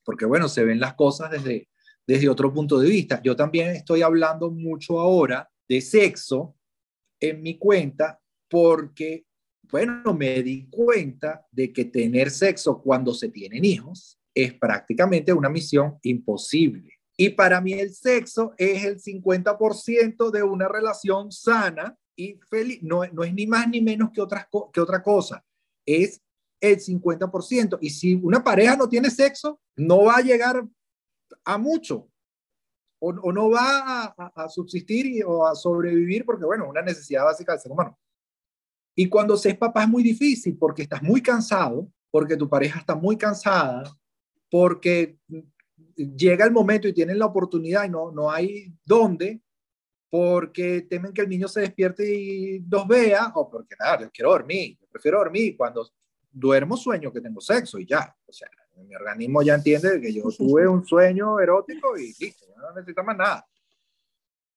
porque bueno, se ven las cosas desde, desde otro punto de vista. Yo también estoy hablando mucho ahora de sexo en mi cuenta porque bueno, me di cuenta de que tener sexo cuando se tienen hijos es prácticamente una misión imposible. Y para mí el sexo es el 50% de una relación sana y feliz. No, no es ni más ni menos que, otras, que otra cosa. Es el 50%. Y si una pareja no tiene sexo, no va a llegar a mucho. O, no va a, subsistir y, o a sobrevivir porque, bueno, una necesidad básica del ser humano. Y cuando se es papá es muy difícil porque estás muy cansado, porque tu pareja está muy cansada, porque llega el momento y tienen la oportunidad y no, no hay dónde, porque temen que el niño se despierte y los vea, o porque nada, yo quiero dormir, yo prefiero dormir. Cuando duermo sueño que tengo sexo y ya. O sea, mi organismo ya entiende que yo tuve un sueño erótico y listo, no necesito más nada.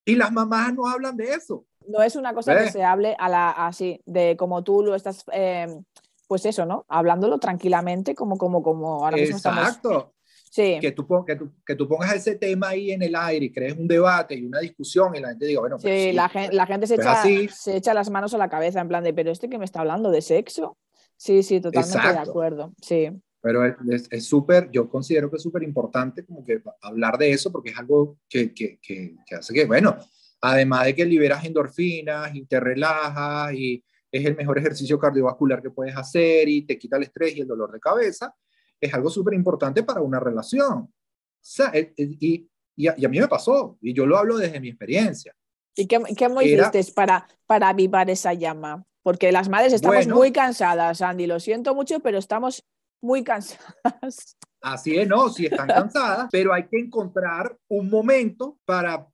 Y las mamás no hablan de eso no es una cosa que ¿Eh? se hable a la, así, de como tú lo estás, em, pues eso, ¿no? Hablándolo tranquilamente, como, como, como ahora mismo Exacto. Sí. Que tú, que, tú, que tú pongas ese tema ahí en el aire y crees un debate y una discusión y la gente diga, bueno, pues sí, la, gente, la gente se echa, se echa las manos a la cabeza en plan de, pero este que me está hablando de sexo. Sí, sí, totalmente de acuerdo. Sí. Pero es súper, yo considero que es súper importante como que hablar de eso porque es algo que, que, que, que hace que, bueno, Además de que liberas endorfinas y te relajas y es el mejor ejercicio cardiovascular que puedes hacer y te quita el estrés y el dolor de cabeza, es algo súper importante para una relación. y, y, a, mí me pasó, y yo lo hablo desde mi experiencia. ¿Y qué, qué hiciste para, para avivar esa llama? Porque las madres estamos muy cansadas, Andy, lo siento mucho, pero estamos muy cansadas. Así es, no, sí están cansadas, pero hay que encontrar un momento para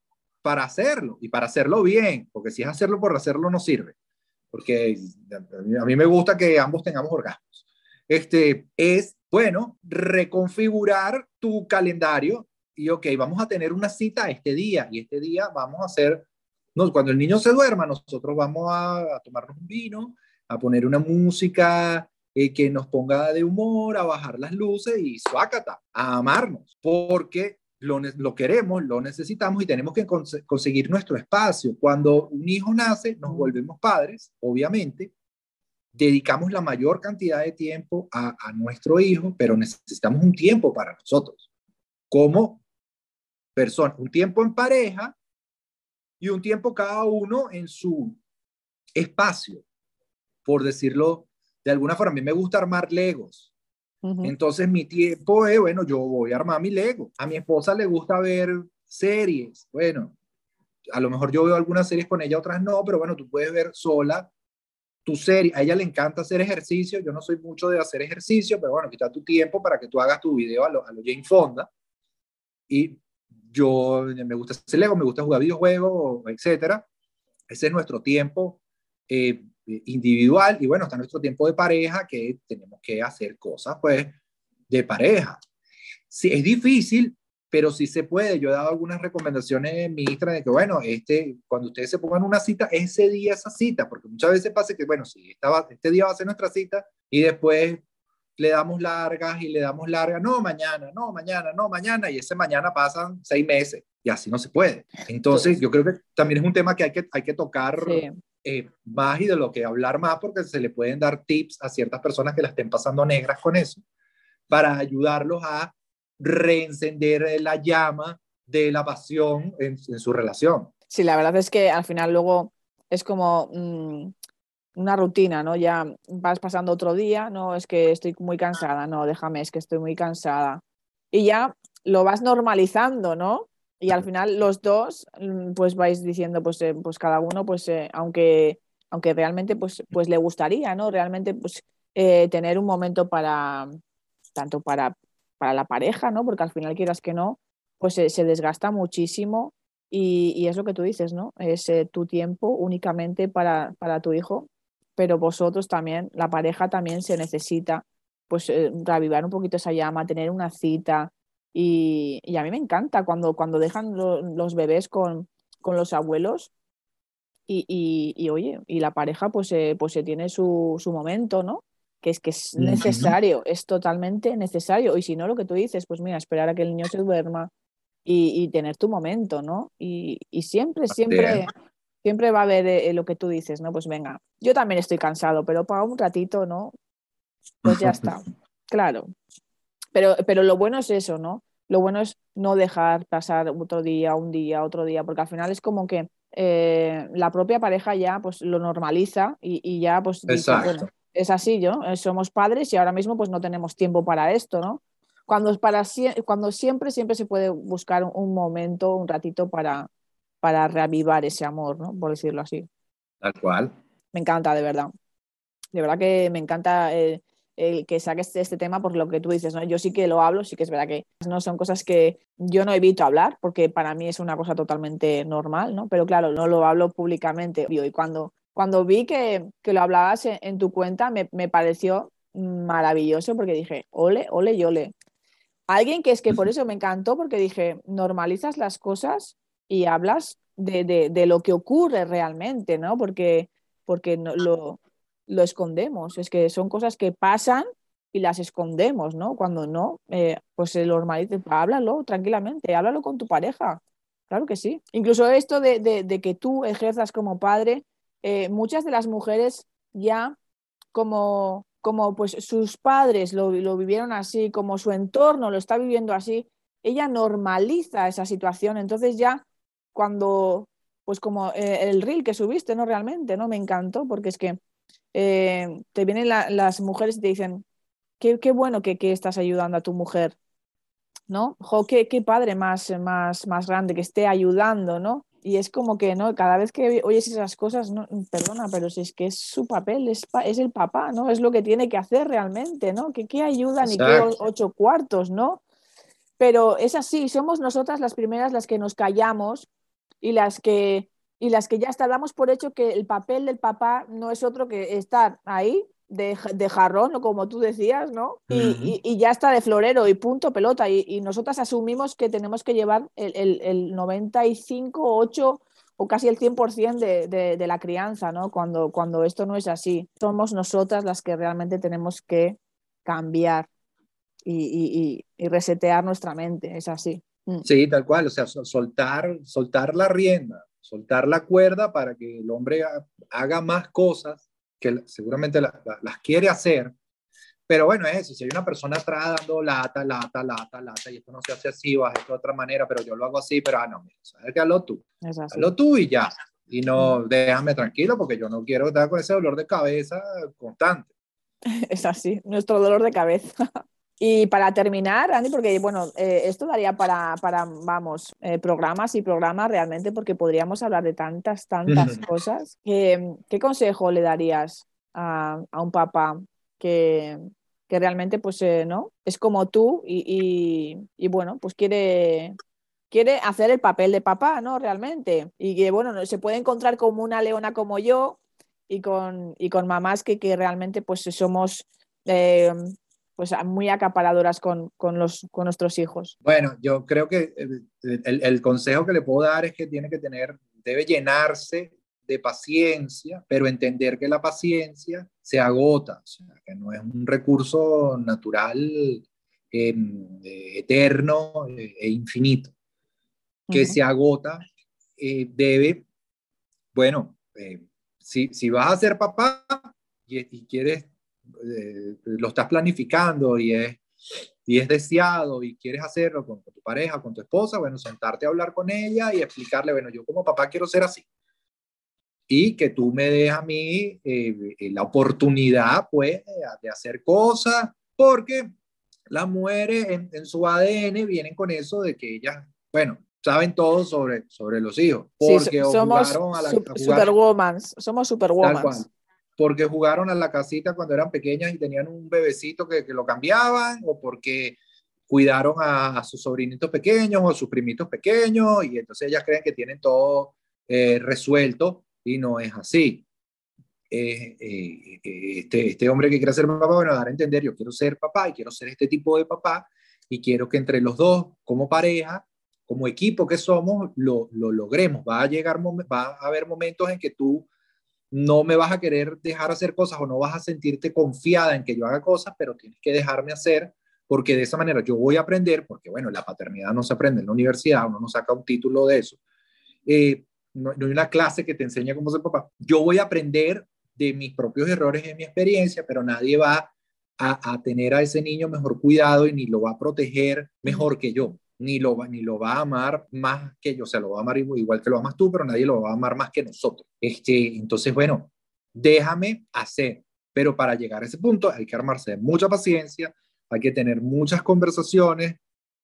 para hacerlo y para hacerlo bien, porque si es hacerlo por hacerlo no sirve, porque a mí me gusta que ambos tengamos orgasmos. Este es, bueno, reconfigurar tu calendario y, ok, vamos a tener una cita este día y este día vamos a hacer, no, cuando el niño se duerma, nosotros vamos a, tomarnos un vino, a poner una música eh, que nos ponga de humor, a bajar las luces y suácata, a amarnos, porque lo, queremos, lo necesitamos y tenemos que conseguir nuestro espacio. Cuando un hijo nace, nos volvemos padres, obviamente, dedicamos la mayor cantidad de tiempo a, a nuestro hijo, pero necesitamos un tiempo para nosotros, como persona, un tiempo en pareja y un tiempo cada uno en su espacio, por decirlo de alguna forma. A mí me gusta armar legos. Entonces mi tiempo es, bueno, yo voy a armar mi Lego. A mi esposa le gusta ver series. Bueno, a lo mejor yo veo algunas series con ella, otras no, pero bueno, tú puedes ver sola tu serie. A ella le encanta hacer ejercicio. Yo no soy mucho de hacer ejercicio, pero bueno, quita tu tiempo para que tú hagas tu video a lo, a lo Jane Fonda. Y yo me gusta hacer Lego, me gusta jugar videojuegos, etcétera. Ese es nuestro tiempo eh, individual y bueno, está nuestro tiempo de pareja que tenemos que hacer cosas pues de pareja. Sí, es difícil, pero sí se puede. Yo he dado algunas recomendaciones en mi Instagram de que bueno, este, cuando ustedes se pongan una cita, ese día esa cita, porque muchas veces pasa que bueno, sí, esta este día va a ser nuestra cita y después le damos largas y le damos largas, no, mañana, no, mañana, no, mañana, y ese mañana pasan seis meses y así no se puede. Entonces, yo creo que también es un tema que hay que, hay que tocar eh, más y de lo que hablar más porque se le pueden dar tips a ciertas personas que la estén pasando negras con eso para ayudarlos a reencender la llama de la pasión en, su relación. Sí, la verdad es que al final luego es como mm, una rutina, ¿no? Ya vas pasando otro día, no, es que estoy muy cansada, no, déjame, es que estoy muy cansada. Y ya lo vas normalizando, ¿no? Y al final los dos mm, pues vais diciendo pues, eh, pues cada uno pues eh, aunque aunque realmente pues pues le gustaría no realmente pues eh, tener un momento para tanto para para la pareja no porque al final quieras que no pues se desgasta muchísimo y, es lo que tú dices no es tu tiempo únicamente para para tu hijo pero vosotros también la pareja también se necesita pues reavivar un poquito esa llama tener una cita y, a mí me encanta cuando, cuando dejan los bebés con, con los abuelos y, y, oye, y la pareja pues, eh, pues se tiene su, su, momento, ¿no? Que es que es necesario, es totalmente necesario. Y si no, lo que tú dices, pues mira, esperar a que el niño se duerma y, tener tu momento, ¿no? Y, siempre, siempre, siempre va a haber eh, lo que tú dices, ¿no? Pues venga, yo también estoy cansado, pero para un ratito, ¿no? Pues ya está. Claro, pero, pero lo bueno es eso, ¿no? Lo bueno es no dejar pasar otro día, un día, otro día, porque al final es como que eh, la propia pareja ya pues lo normaliza y, ya pues bueno, es así, yo eh, somos padres y ahora mismo pues no tenemos tiempo para esto, ¿no? Cuando, para, cuando siempre, siempre se puede buscar un momento, un ratito para, para reavivar ese amor, ¿no? Por decirlo así. Tal cual. Me encanta, de verdad. De verdad que me encanta eh, el que saques este tema por lo que tú dices, ¿no? Yo sí que lo hablo, sí que es verdad que no son cosas que yo no evito hablar porque para mí es una cosa totalmente normal, ¿no? Pero claro, no lo hablo públicamente. Y cuando, cuando vi que, que lo hablabas en, tu cuenta me, me, pareció maravilloso porque dije, ole, ole y ole. Alguien que es que por eso me encantó porque dije, normalizas las cosas y hablas de, de, de lo que ocurre realmente, ¿no? Porque, porque no, lo, lo escondemos. Es que son cosas que pasan y las escondemos, ¿no? Cuando no, eh, pues se normaliza, háblalo tranquilamente, háblalo con tu pareja. Claro que sí. Incluso esto de, que tú ejerzas como padre, eh, muchas de las mujeres ya como, como pues sus padres lo, lo, vivieron así, como su entorno lo está viviendo así, ella normaliza esa situación. Entonces ya cuando, pues como eh, el reel que subiste, ¿no? Realmente, ¿no? Me encantó porque es que eh, te vienen las mujeres y te dicen, qué, qué bueno que, que, estás ayudando a tu mujer, ¿no? Jo, qué, qué, padre más, más, más grande que esté ayudando, ¿no? Y es como que, ¿no? Cada vez que oyes esas cosas, no, perdona, pero si es que es su papel, es, es el papá, ¿no? Es lo que tiene que hacer realmente, ¿no? Que qué ayuda ni qué ocho cuartos, ¿no? Pero es así, somos nosotras las primeras las que nos callamos y las que y las que ya está, damos por hecho que el papel del papá no es otro que estar ahí de, de jarrón, o como tú decías, ¿no? Y, y, ya está de florero y punto pelota. Y, y nosotras asumimos que tenemos que llevar el, el, el 95, 8 o casi el 100% de, de, de la crianza, ¿no? Cuando, cuando esto no es así. Somos nosotras las que realmente tenemos que cambiar y, y, y, resetear nuestra mente, es así. Mm. Sí, tal cual, o sea, soltar, soltar la rienda, soltar la cuerda para que el hombre haga más cosas que seguramente las quiere hacer, pero bueno, es eso, si hay una persona atrás dando lata, lata, lata, lata, y esto no se hace así, o esto de otra manera, pero yo lo hago así, pero ah, no, sabes que hazlo tú, hazlo tú y ya, y no déjame tranquilo porque yo no quiero estar con ese dolor de cabeza constante. Es así, nuestro dolor de cabeza. Y para terminar, Andy, porque bueno, eh, esto daría para, para vamos, eh, programas y programas realmente, porque podríamos hablar de tantas, tantas cosas. ¿Qué, consejo le darías a, a un papá que, que realmente, pues, eh, ¿no? Es como tú y, y, bueno, pues quiere, quiere hacer el papel de papá, ¿no? Realmente. Y que, bueno, se puede encontrar como una leona como yo y con, y con mamás que, que realmente, pues, somos pues muy acaparadoras con, con, los, con nuestros hijos. Bueno, yo creo que el, el, consejo que le puedo dar es que tiene que tener, debe llenarse de paciencia, pero entender que la paciencia se agota, o sea, que no es un recurso natural em, eh, eterno eh, e infinito, que se agota, eh, debe, bueno, si, si, vas a ser papá y, y quieres eh, lo estás planificando y es, y es deseado y quieres hacerlo con, tu pareja, con tu esposa, bueno, sentarte a hablar con ella y explicarle, bueno, yo como papá quiero ser así. Y que tú me des a mí eh, la oportunidad, pues, de, hacer cosas, porque las mujeres en, su ADN vienen con eso de que ellas, bueno, saben todo sobre, sobre los hijos. Porque somos a la, superwoman, somos superwoman porque jugaron a la casita cuando eran pequeñas y tenían un bebecito que, que lo cambiaban, o porque cuidaron a, sus sobrinitos pequeños o a sus primitos pequeños, y entonces ellas creen que tienen todo eh, resuelto y no es así. Eh, eh, este, este hombre que quiere ser papá, bueno, dar a entender, yo quiero ser papá y quiero ser este tipo de papá, y quiero que entre los dos, como pareja, como equipo que somos, lo, lo logremos. Va a llegar, va a haber momentos en que tú no me vas a querer dejar hacer cosas o no vas a sentirte confiada en que yo haga cosas, pero tienes que dejarme hacer porque de esa manera yo voy a aprender, porque bueno, la paternidad no se aprende en la universidad, uno no saca un título de eso. Eh, no, hay una clase que te enseña cómo ser papá. Yo voy a aprender de mis propios errores en mi experiencia, pero nadie va a, a, tener a ese niño mejor cuidado y ni lo va a proteger mejor que yo ni lo, ni lo va a amar más que yo, o sea, lo va a amar igual que lo amas tú, pero nadie lo va a amar más que nosotros. Este, entonces, bueno, déjame hacer, pero para llegar a ese punto hay que armarse de mucha paciencia, hay que tener muchas conversaciones,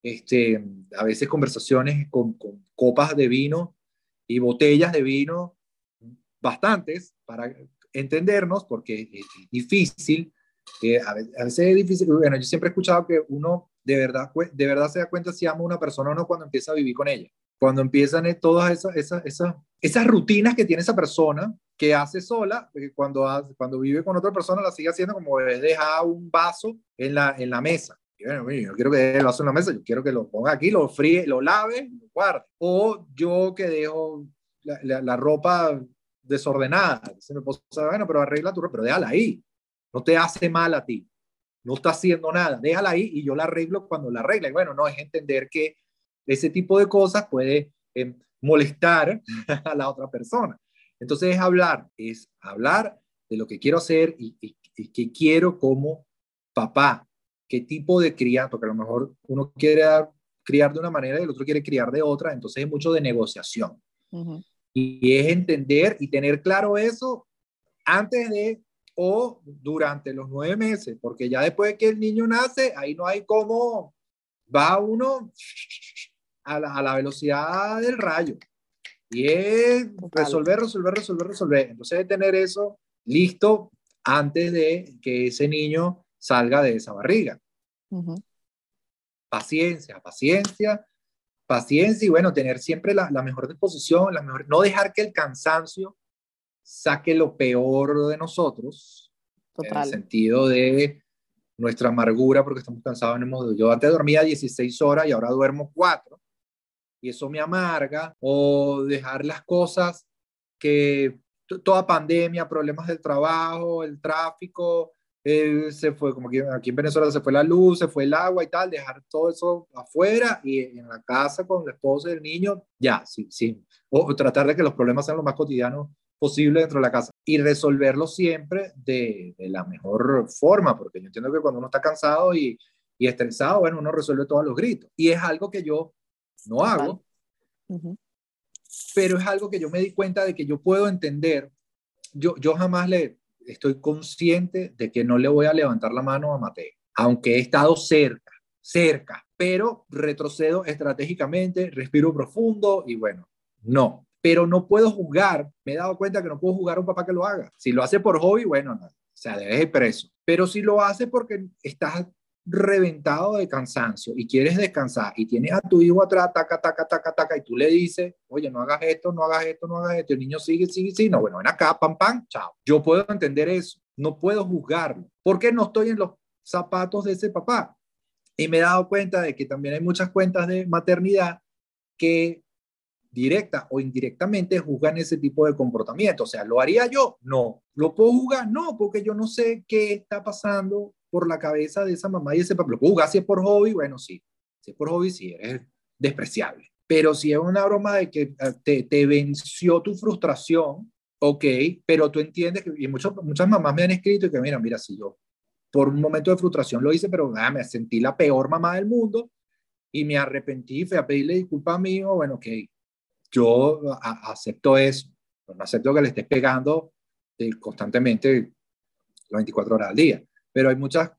este, a veces conversaciones con, con copas de vino y botellas de vino, bastantes, para entendernos, porque es difícil, eh, a, veces, es difícil, bueno, yo siempre he escuchado que uno de verdad, de verdad se da cuenta si ama a una persona o no cuando empieza a vivir con ella. Cuando empiezan todas esas, esas, esas, esas rutinas que tiene esa persona que hace sola, cuando, cuando vive con otra persona la sigue haciendo como dejar un vaso en la, en la mesa. Bueno, yo quiero que deje el vaso en la mesa, yo quiero que lo ponga aquí, lo fríe, lo lave, lo guarde. O yo que dejo la, ropa desordenada. Entonces me puedo bueno, pero arregla tu ropa, pero déjala ahí. No te hace mal a ti no está haciendo nada, déjala ahí y yo la arreglo cuando la arregle. Bueno, no, es entender que ese tipo de cosas puede eh, molestar a la otra persona. Entonces es hablar, es hablar de lo que quiero hacer y, y, que quiero como papá, qué tipo de crianza, porque a lo mejor uno quiere criar de una manera y el otro quiere criar de otra, entonces es mucho de negociación. Y es entender y tener claro eso antes de o durante los nueve meses, porque ya después de que el niño nace, ahí no hay cómo va uno a la, a la velocidad del rayo. Y es resolver, resolver, resolver, resolver. Entonces, tener eso listo antes de que ese niño salga de esa barriga. Paciencia, paciencia, paciencia y bueno, tener siempre la, la mejor disposición, la mejor, no dejar que el cansancio saque lo peor de nosotros, en el sentido de nuestra amargura porque estamos cansados. Yo antes dormía 16 horas y ahora duermo 4 y eso me amarga, o dejar las cosas que toda pandemia, problemas del trabajo, el tráfico, eh, se fue, como aquí, aquí en Venezuela se fue la luz, se fue el agua y tal, dejar todo eso afuera y en la casa con la esposa y el niño, ya, sí, sí. O, tratar de que los problemas sean lo más cotidianos posible dentro de la casa y resolverlo siempre de, de, la mejor forma, porque yo entiendo que cuando uno está cansado y, y estresado, bueno, uno resuelve todos los gritos. Y es algo que yo no hago, pero es algo que yo me di cuenta de que yo puedo entender. Yo, yo jamás le, estoy consciente de que no le voy a levantar la mano a Mateo, aunque he estado cerca, cerca, pero retrocedo estratégicamente, respiro profundo y bueno, no. Pero no puedo juzgar, me he dado cuenta que no puedo jugar a un papá que lo haga. Si lo hace por hobby, bueno, no, o sea, debes ir preso. Pero si lo hace porque estás reventado de cansancio y quieres descansar y tienes a tu hijo atrás, taca, taca, taca, taca, y tú le dices, oye, no hagas esto, no hagas esto, no hagas esto, el niño sigue, sigue, sigue, no, bueno, ven acá, pam, pam, chao. Yo puedo entender eso, no puedo juzgarlo, porque no estoy en los zapatos de ese papá. Y me he dado cuenta de que también hay muchas cuentas de maternidad que directa o indirectamente juzgan ese tipo de comportamiento. O sea, ¿lo haría yo? No. ¿Lo puedo juzgar? No, porque yo no sé qué está pasando por la cabeza de esa mamá y ese papá. Lo si es por hobby, bueno, sí. Si es por hobby, sí, eres despreciable. Pero si es una broma de que eh, te, venció tu frustración, ok, pero tú entiendes que, y muchas muchas mamás me han escrito y que, mira, mira, si yo por un momento de frustración lo hice, pero ah, me sentí la peor mamá del mundo y me arrepentí, fui a pedirle disculpas a mi hijo, bueno, ok, yo acepto eso, no acepto que le estés pegando eh, constantemente 24 horas al día pero hay muchas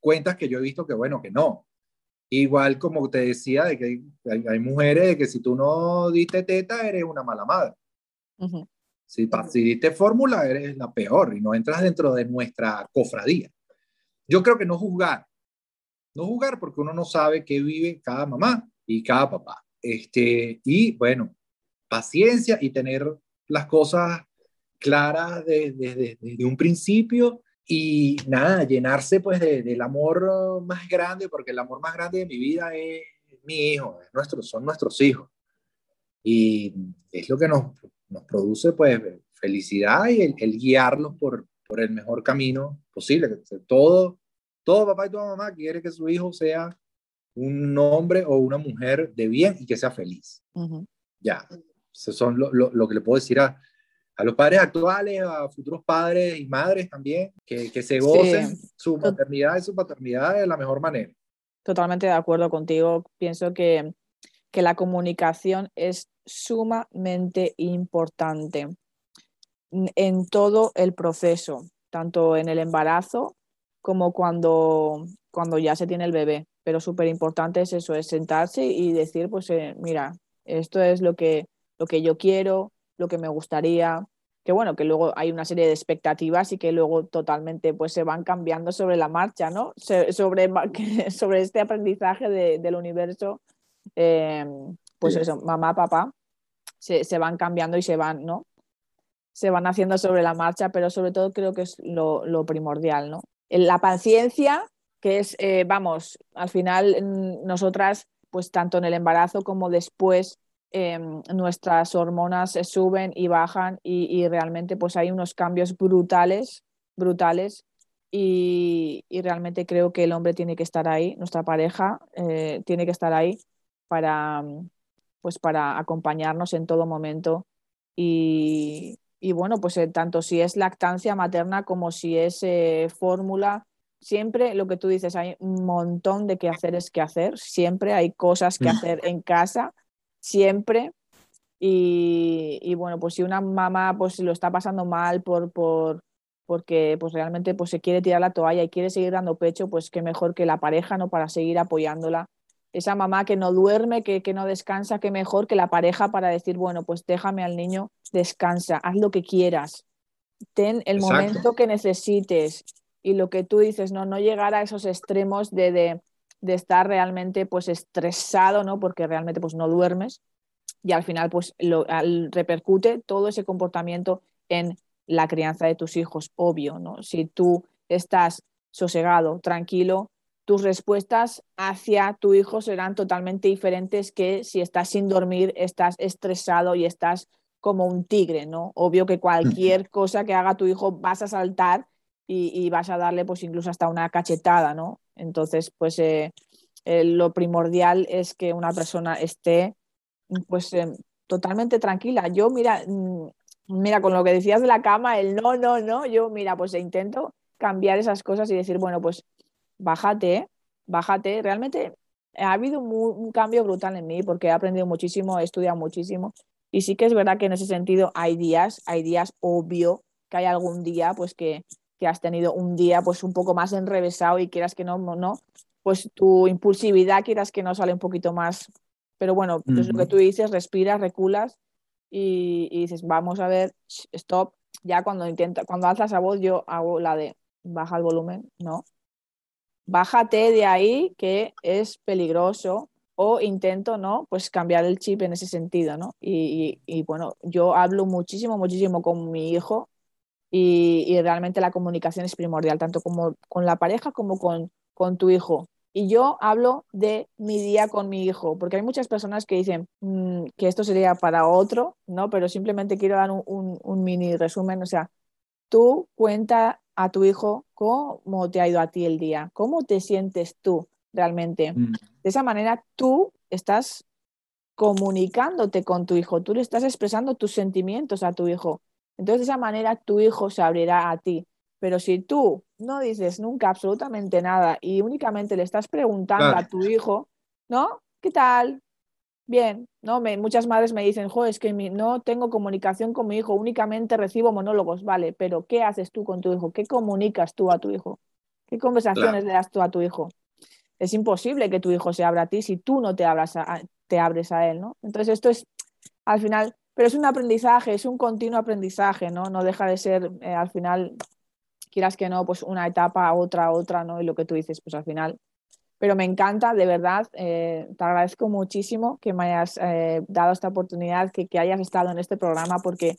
cuentas que yo he visto que, bueno, que no. Igual como te decía, de que hay, mujeres de que si tú no diste teta, eres una mala madre. si, si diste fórmula, eres la peor y no entras dentro de nuestra cofradía. Yo creo que no juzgar, no juzgar porque uno no sabe qué vive cada mamá y cada papá. Este, y bueno, paciencia y tener las cosas claras desde de, un principio y nada, llenarse pues del amor más grande, porque el amor más grande de mi vida es mi hijo, es nuestro, son nuestros hijos. Y es lo que nos, nos produce pues felicidad y el, guiarlos por, por el mejor camino posible. Todo, todo papá y toda mamá quiere que su hijo sea un hombre o una mujer de bien y que sea feliz. Ya, eso son lo, lo, lo, que le puedo decir a, a los padres actuales, a futuros padres y madres también, que, que se gocen su maternidad y su paternidad de la mejor manera. Totalmente de acuerdo contigo. Pienso que, que la comunicación es sumamente importante en todo el proceso, tanto en el embarazo como cuando, cuando ya se tiene el bebé. Pero súper importante es eso, es sentarse y decir, pues eh, mira, esto es lo que, lo que yo quiero, lo que me gustaría, que bueno, que luego hay una serie de expectativas y que luego totalmente pues se van cambiando sobre la marcha, ¿no? sobre, sobre este aprendizaje del universo, em, pues eso, mamá, papá, se, se, van cambiando y se van, ¿no? Se van haciendo sobre la marcha, pero sobre todo creo que es lo, lo primordial, ¿no? La paciencia, que es, eh, vamos, al final nosotras, pues tanto en el embarazo como después, Em, nuestras hormonas suben y bajan y, realmente pues hay unos cambios brutales, brutales y, realmente creo que el hombre tiene que estar ahí, nuestra pareja eh, tiene que estar ahí para, pues para acompañarnos en todo momento y, bueno, pues eh, tanto si es lactancia materna como si es eh, fórmula, siempre lo que tú dices, hay un montón de quehaceres que hacer, siempre hay cosas que mm. hacer en casa siempre. Y, bueno, pues si una mamá pues lo está pasando mal por, por, porque pues realmente pues se quiere tirar la toalla y quiere seguir dando pecho, pues qué mejor que la pareja, ¿no? Para seguir apoyándola. Esa mamá que no duerme, que, que no descansa, qué mejor que la pareja para decir, bueno, pues déjame al niño, descansa, haz lo que quieras, ten el momento que necesites. Y lo que tú dices, no, no llegar a esos extremos de, de de estar realmente pues estresado, ¿no? Porque realmente pues no duermes y al final pues lo, repercute todo ese comportamiento en la crianza de tus hijos, obvio, ¿no? Si tú estás sosegado, tranquilo, tus respuestas hacia tu hijo serán totalmente diferentes que si estás sin dormir, estás estresado y estás como un tigre, ¿no? Obvio que cualquier cosa que haga tu hijo vas a saltar y, vas a darle pues incluso hasta una cachetada, ¿no? Entonces, pues eh, eh, lo primordial es que una persona esté pues em, totalmente tranquila. Yo, mira, mm, mira, con lo que decías de la cama, el no, no, no, yo, mira, pues intento cambiar esas cosas y decir, bueno, pues bájate, bájate. Realmente ha habido un, cambio brutal en mí porque he aprendido muchísimo, he estudiado muchísimo y sí que es verdad que en ese sentido hay días, hay días obvio que hay algún día pues que, que has tenido un día pues un poco más enrevesado y quieras que no, no, pues tu impulsividad quieras que no sale un poquito más. Pero bueno, es lo que tú dices, respiras, reculas y, dices, vamos a ver, stop. Ya cuando intenta, cuando alzas la voz, yo hago la de baja el volumen, no. Bájate de ahí que es peligroso o intento, ¿no? Pues cambiar el chip en ese sentido, ¿no? Y, y, bueno, yo hablo muchísimo, muchísimo con mi hijo y, y, realmente la comunicación es primordial, tanto como con la pareja como con, con tu hijo. Y yo hablo de mi día con mi hijo, porque hay muchas personas que dicen mm, que esto sería para otro, ¿no? Pero simplemente quiero dar un, un, mini resumen. O sea, tú cuenta a tu hijo cómo te ha ido a ti el día, cómo te sientes tú realmente. Mm. De esa manera tú estás comunicándote con tu hijo, tú le estás expresando tus sentimientos a tu hijo. Entonces, de esa manera tu hijo se abrirá a ti. Pero si tú no dices nunca absolutamente nada y únicamente le estás preguntando a tu hijo, ¿no? ¿Qué tal? Bien, ¿no? Me, muchas madres me dicen, jo, es que no tengo comunicación con mi hijo, únicamente recibo monólogos, vale, pero ¿qué haces tú con tu hijo? ¿Qué comunicas tú a tu hijo? ¿Qué conversaciones le das tú a tu hijo? Es imposible que tu hijo se abra a ti si tú no te, abras te abres a él, ¿no? Entonces esto es, al final, pero es un aprendizaje, es un continuo aprendizaje, ¿no? No deja de ser, eh, al final, quieras que no, pues una etapa, otra, otra, ¿no? Y lo que tú dices, pues al final. Pero me encanta, de verdad, eh, te agradezco muchísimo que me hayas eh, dado esta oportunidad, que, que hayas estado en este programa, porque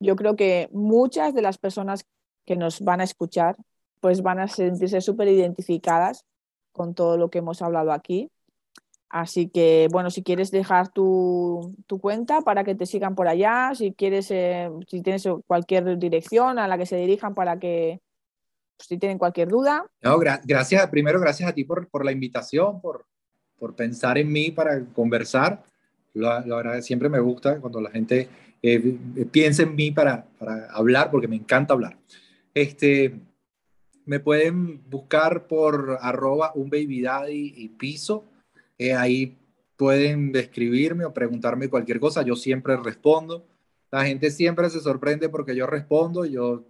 yo creo que muchas de las personas que nos van a escuchar, pues van a sentirse súper identificadas con todo lo que hemos hablado aquí. Así que, bueno, si quieres dejar tu, tu cuenta para que te sigan por allá, si quieres, eh, si tienes cualquier dirección a la que se dirijan para que si tienen cualquier duda. No, gracias, primero gracias a ti por, por la invitación, por, por, pensar en mí para conversar. La, verdad, siempre me gusta cuando la gente eh, piensa en mí para, para, hablar, porque me encanta hablar. Este, me pueden buscar por arroba un baby daddy y piso. Eh, ahí pueden describirme o preguntarme cualquier cosa. Yo siempre respondo. La gente siempre se sorprende porque yo respondo. Yo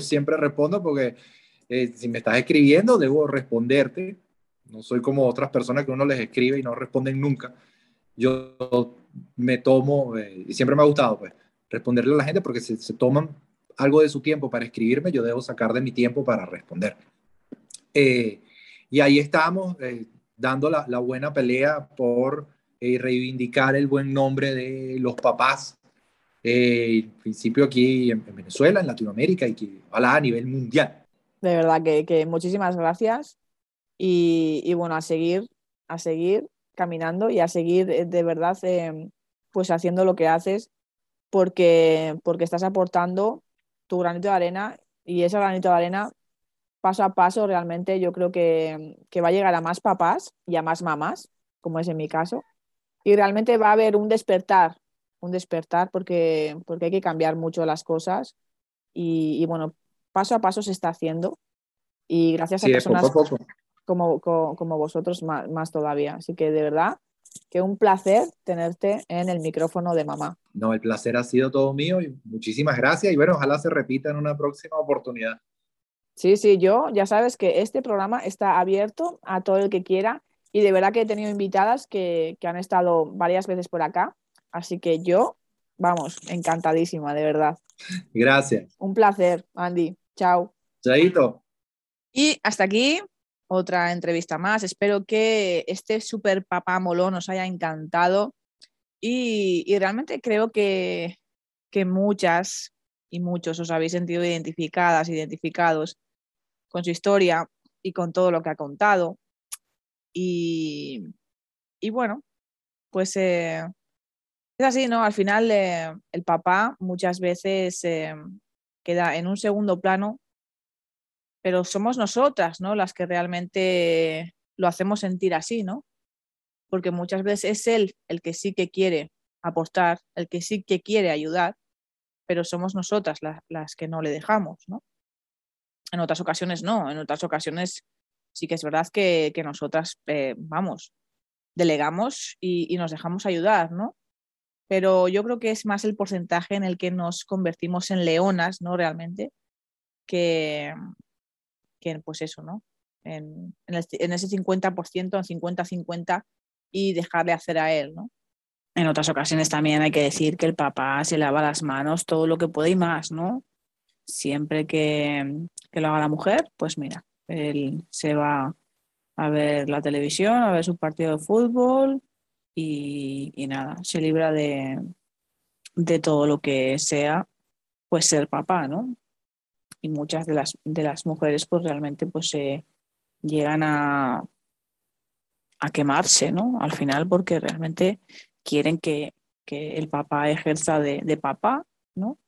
siempre respondo porque eh, si me estás escribiendo, debo responderte. No soy como otras personas que uno les escribe y no responden nunca. Yo me tomo, eh, y siempre me ha gustado, pues, responderle a la gente porque se toman algo de su tiempo para escribirme, yo debo sacar de mi tiempo para responder. Eh, y ahí estamos dando la, la, buena pelea por reivindicar el buen nombre de los papás eh, en principio aquí en, Venezuela, en Latinoamérica y que ojalá a nivel mundial. De verdad que, que muchísimas gracias y, y, bueno, a seguir, a seguir caminando y a seguir eh, de verdad eh, pues haciendo lo que haces porque, porque estás aportando tu granito de arena y ese granito de arena paso a paso realmente yo creo que, que va a llegar a más papás y a más mamás, como es en mi caso, y realmente va a haber un despertar un despertar porque, porque hay que cambiar mucho las cosas y, bueno, paso a paso se está haciendo y gracias a personas Como, como, vosotros más, más, todavía. Así que de verdad que un placer tenerte en el micrófono de mamá. No, el placer ha sido todo mío y muchísimas gracias y bueno, ojalá se repita en una próxima oportunidad. Sí, sí, yo ya sabes que este programa está abierto a todo el que quiera y de verdad que he tenido invitadas que, que han estado varias veces por acá Así que yo, vamos, encantadísima, de verdad. Gracias. Un placer, Andy. Chao. Chaito. Y hasta aquí otra entrevista más. Espero que este super papá molón os haya encantado y, realmente creo que, que, muchas y muchos os habéis sentido identificadas, identificados con su historia y con todo lo que ha contado. Y, y bueno, pues eh, es así, ¿no? Al final eh, el papá muchas veces eh, queda en un segundo plano pero somos nosotras, ¿no? Las que realmente lo hacemos sentir así, ¿no? Porque muchas veces es él el que sí que quiere aportar, el que sí que quiere ayudar, pero somos nosotras las, que no le dejamos, ¿no? En otras ocasiones no, en otras ocasiones sí que es verdad que, nosotras, eh, vamos, delegamos y, nos dejamos ayudar, ¿no? Pero yo creo que es más el porcentaje en el que nos convertimos en leonas, ¿no? Realmente, que, que pues eso, ¿no? En, en, en ese 50%, en 50-50 y dejarle hacer a él, ¿no? En otras ocasiones también hay que decir que el papá se lava las manos todo lo que puede y más, ¿no? Siempre que, lo haga la mujer, pues mira, él se va a ver la televisión, a ver su partido de fútbol y, nada, se libra de, de todo lo que sea, pues ser papá, ¿no? Y muchas de las, de las mujeres pues realmente pues se llegan a, a quemarse, ¿no? Al final porque realmente quieren que, el papá ejerza de, papá, ¿no?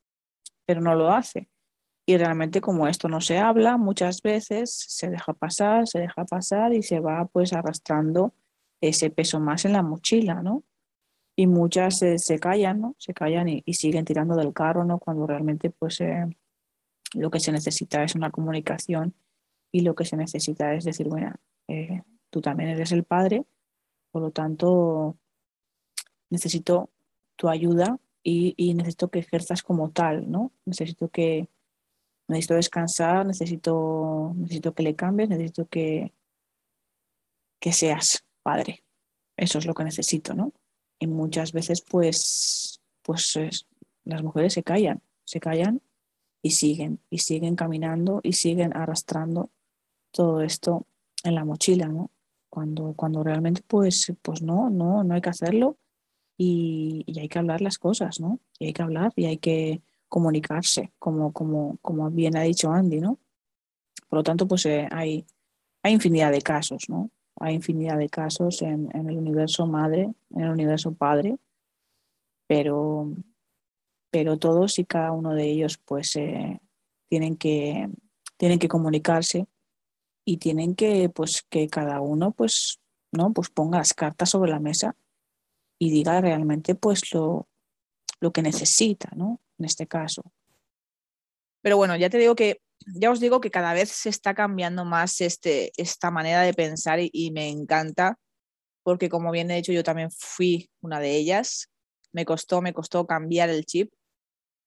Pero no lo hace. Y realmente como esto no se habla, muchas veces se deja pasar, se deja pasar y se va pues arrastrando ese peso más en la mochila, ¿no? Y muchas se callan, ¿no? Se callan y, siguen tirando del carro, ¿no? Cuando realmente pues eh, lo que se necesita es una comunicación y lo que se necesita es decir, bueno, eh, tú también eres el padre, por lo tanto, necesito tu ayuda y, necesito que ejerzas como tal, ¿no? Necesito que necesito descansar, necesito, necesito que le cambies, necesito que, que seas padre. Eso es lo que necesito, ¿no? Y muchas veces, pues, pues las mujeres se callan, se callan y siguen, y siguen caminando y siguen arrastrando todo esto en la mochila, ¿no? Cuando, cuando realmente, pues, pues no, no, no hay que hacerlo y, hay que hablar las cosas, ¿no? Y hay que hablar y hay que comunicarse, como, como, como bien ha dicho Andy, ¿no? Por lo tanto, pues eh, hay, hay infinidad de casos, ¿no? Hay infinidad de casos en, el universo madre, en el universo padre, pero, pero todos y cada uno de ellos pues eh, tienen, que, tienen que comunicarse y tienen que pues que cada uno pues no pues ponga las cartas sobre la mesa y diga realmente pues lo, lo que necesita, ¿no? En este caso. Pero bueno, ya te digo que, ya os digo que cada vez se está cambiando más este, esta manera de pensar y, me encanta, porque como bien he dicho, yo también fui una de ellas. Me costó, me costó cambiar el chip,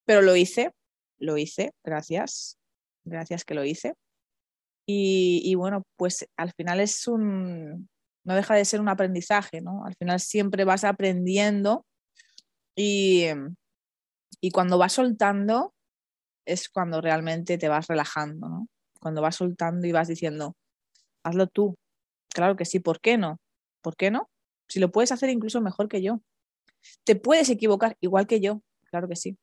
pero lo hice, lo hice, gracias, gracias que lo hice. Y, y bueno, pues al final es un, no deja de ser un aprendizaje, ¿no? Al final siempre vas aprendiendo y, y cuando vas soltando es cuando realmente te vas relajando, ¿no? Cuando vas soltando y vas diciendo, hazlo tú. Claro que sí, ¿por qué no? ¿Por qué no? Si lo puedes hacer incluso mejor que yo. Te puedes equivocar igual que yo, claro que sí.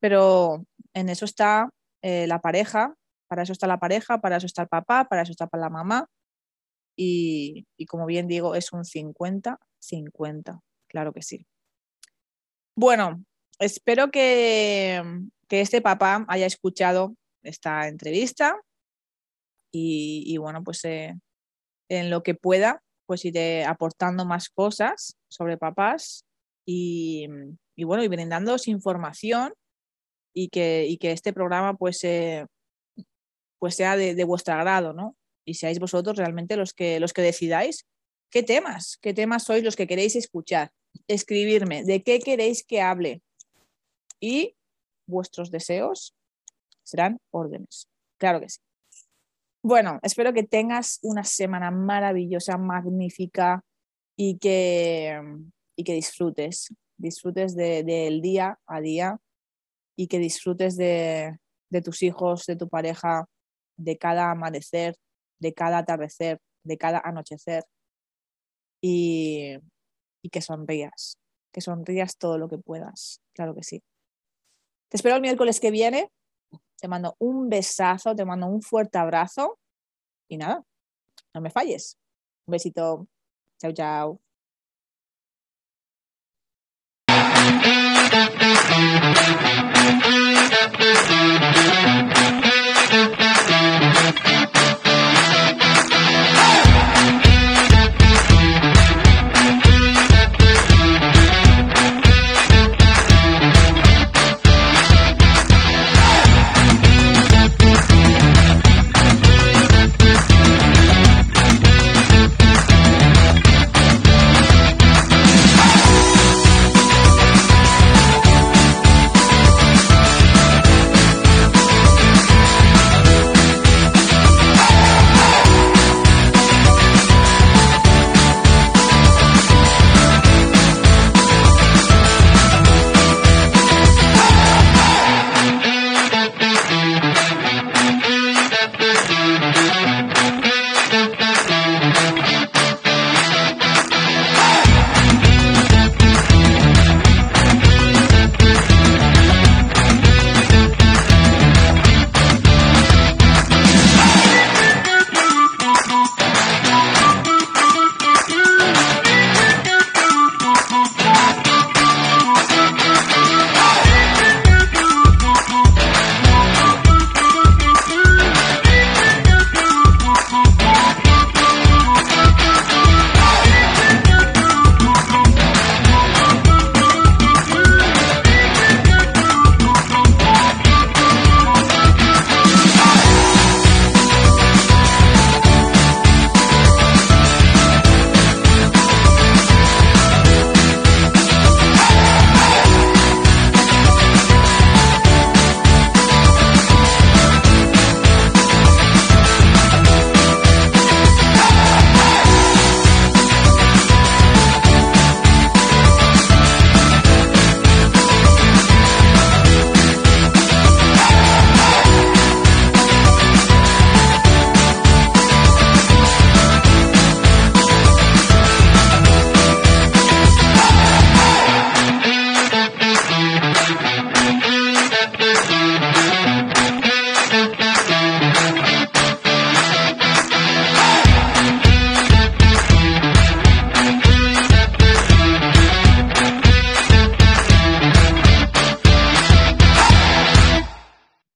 Pero en eso está eh, la pareja, para eso está la pareja, para eso está el papá, para eso está la mamá, y, como bien digo, es un 50-50, claro que sí. Bueno, espero que, este papá haya escuchado esta entrevista y, bueno, pues eh, en lo que pueda, pues iré aportando más cosas sobre papás y, bueno, y brindándoos información y que, que este programa pues, eh, pues sea de, de, vuestro agrado, ¿no? y seáis vosotros realmente los que, los que decidáis qué temas, qué temas sois los que queréis escuchar, escribirme, de qué queréis que hable y vuestros deseos serán órdenes. Claro que sí. Bueno, espero que tengas una semana maravillosa, magnífica y que, y que disfrutes, disfrutes del día a día y que disfrutes de, de tus hijos, de tu pareja, de cada amanecer, de cada atardecer, de cada anochecer y, que sonrías, que sonrías todo lo que puedas, claro que sí. Te espero el miércoles que viene, te mando un besazo, te mando un fuerte abrazo y nada, no me falles. Un besito, chao, chao.